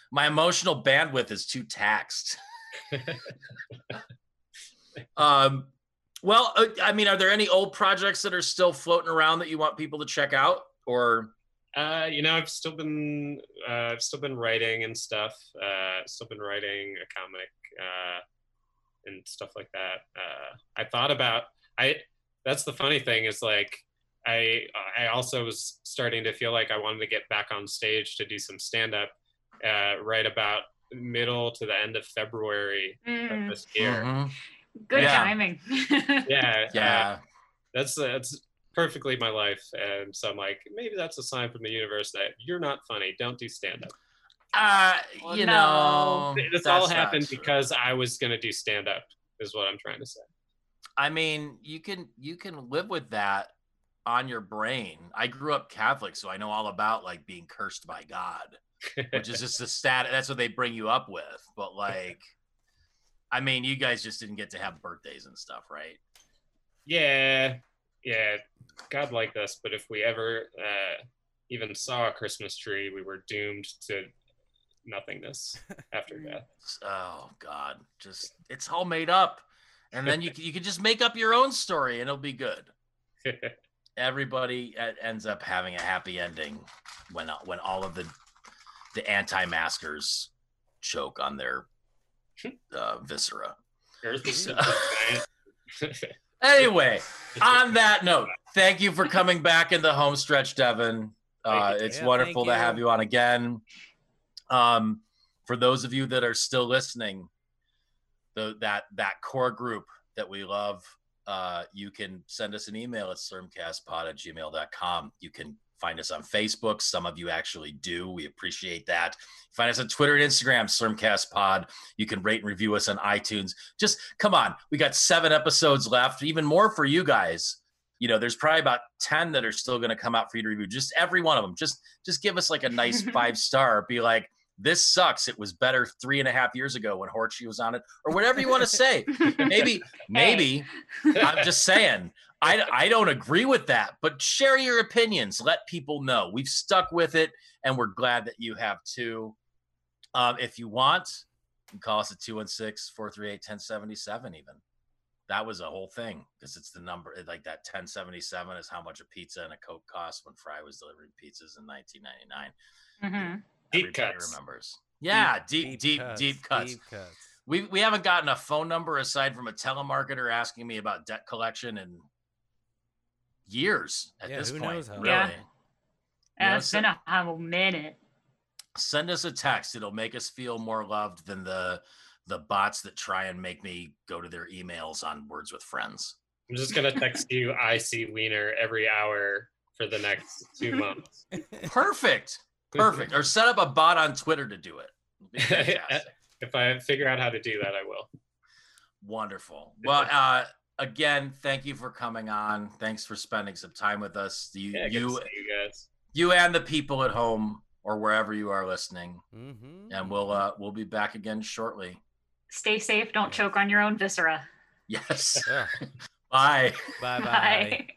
Speaker 6: my emotional bandwidth is too taxed. um, well, uh, I mean, are there any old projects that are still floating around that you want people to check out? Or
Speaker 7: Uh, you know, I've still been uh, I've still been writing and stuff. Uh, still been writing a comic uh, and stuff like that. Uh, I thought about I. That's the funny thing is like I I also was starting to feel like I wanted to get back on stage to do some stand up uh, right about middle to the end of February of
Speaker 2: Mm,
Speaker 7: this year.
Speaker 6: Mhm.
Speaker 2: Good
Speaker 6: Yeah.
Speaker 2: timing.
Speaker 7: Yeah, uh,
Speaker 6: yeah,
Speaker 7: that's that's perfectly my life, and so I'm like maybe that's a sign from the universe that you're not funny. Don't do stand up.
Speaker 6: uh,
Speaker 2: Well,
Speaker 6: you
Speaker 2: no.
Speaker 6: know,
Speaker 7: this all happened because I was gonna do stand up. Is what I'm trying to say.
Speaker 6: I mean, you can you can live with that on your brain. I grew up Catholic, so I know all about like being cursed by God. which is just a stat. That's what they bring you up with. But like, I mean, you guys just didn't get to have birthdays and stuff, right?
Speaker 7: yeah, yeah. God liked us, but if we ever uh, even saw a Christmas tree, we were doomed to nothingness after death.
Speaker 6: Oh God, just it's all made up, and then you can- you can just make up your own story and it'll be good. Everybody uh, ends up having a happy ending when when all of the the anti-maskers choke on their uh, viscera. So- Anyway, on that note, thank you for coming back in the home stretch, Devin. Uh, it's
Speaker 5: Yeah,
Speaker 6: wonderful to have
Speaker 5: you.
Speaker 6: you on again. Um, for those of you that are still listening, the that that core group that we love, uh, you can send us an email at sermcastpod at gmail.com. You can find us on Facebook. Some of you actually do. We appreciate that. Find us on Twitter and Instagram, sermcastpod. You can rate and review us on iTunes. Just come on. We got seven episodes left even more for you guys. You know there's probably about 10 that are still going to come out for you to review. Just every one of them just just give us like a nice five star. Be like this sucks. It was better three and a half years ago when Horchie was on it or whatever you want to say. Maybe maybe i'm just saying I, I don't agree with that, but share your opinions. Let people know. We've stuck with it, and we're glad that you have too. Um, if you want, you can call us at 216 438 1077, even. That was a whole thing because it's the number, like that 1077 is how much a pizza and a Coke cost when Fry was delivering pizzas in 1999.
Speaker 2: Mhm.
Speaker 7: Deep
Speaker 6: Everybody
Speaker 7: cuts.
Speaker 6: remembers. Yeah, deep, deep, deep, cuts.
Speaker 5: Deep cuts.
Speaker 6: We, we haven't gotten a phone number aside from a telemarketer asking me about debt collection in years at
Speaker 5: Yeah,
Speaker 6: this
Speaker 5: who
Speaker 6: point.
Speaker 5: knows how
Speaker 6: really.
Speaker 2: Yeah.
Speaker 6: You know,
Speaker 2: it's
Speaker 6: so-
Speaker 2: been a, a minute.
Speaker 6: send us a text. It'll make us feel more loved than the the bots that try and make me go to their emails on Words with Friends.
Speaker 7: I'm just gonna text you I.C. Wiener every hour for the next two months.
Speaker 6: Perfect. Perfect. or set up a bot on Twitter to do it. It'll be fantastic.
Speaker 7: if I figure out how to do that, I will.
Speaker 6: Wonderful. Well, uh, again, thank you for coming on. Thanks for spending some time with us. You,
Speaker 7: Yeah,
Speaker 6: you,
Speaker 7: you guys.
Speaker 6: you, and the people at home or wherever you are listening.
Speaker 5: Mm-hmm.
Speaker 6: And we'll uh, we'll be back again shortly.
Speaker 2: Stay safe. Don't choke on your own viscera.
Speaker 6: Yes.
Speaker 5: Ugh.
Speaker 6: Bye.
Speaker 5: Bye bye.
Speaker 2: Bye.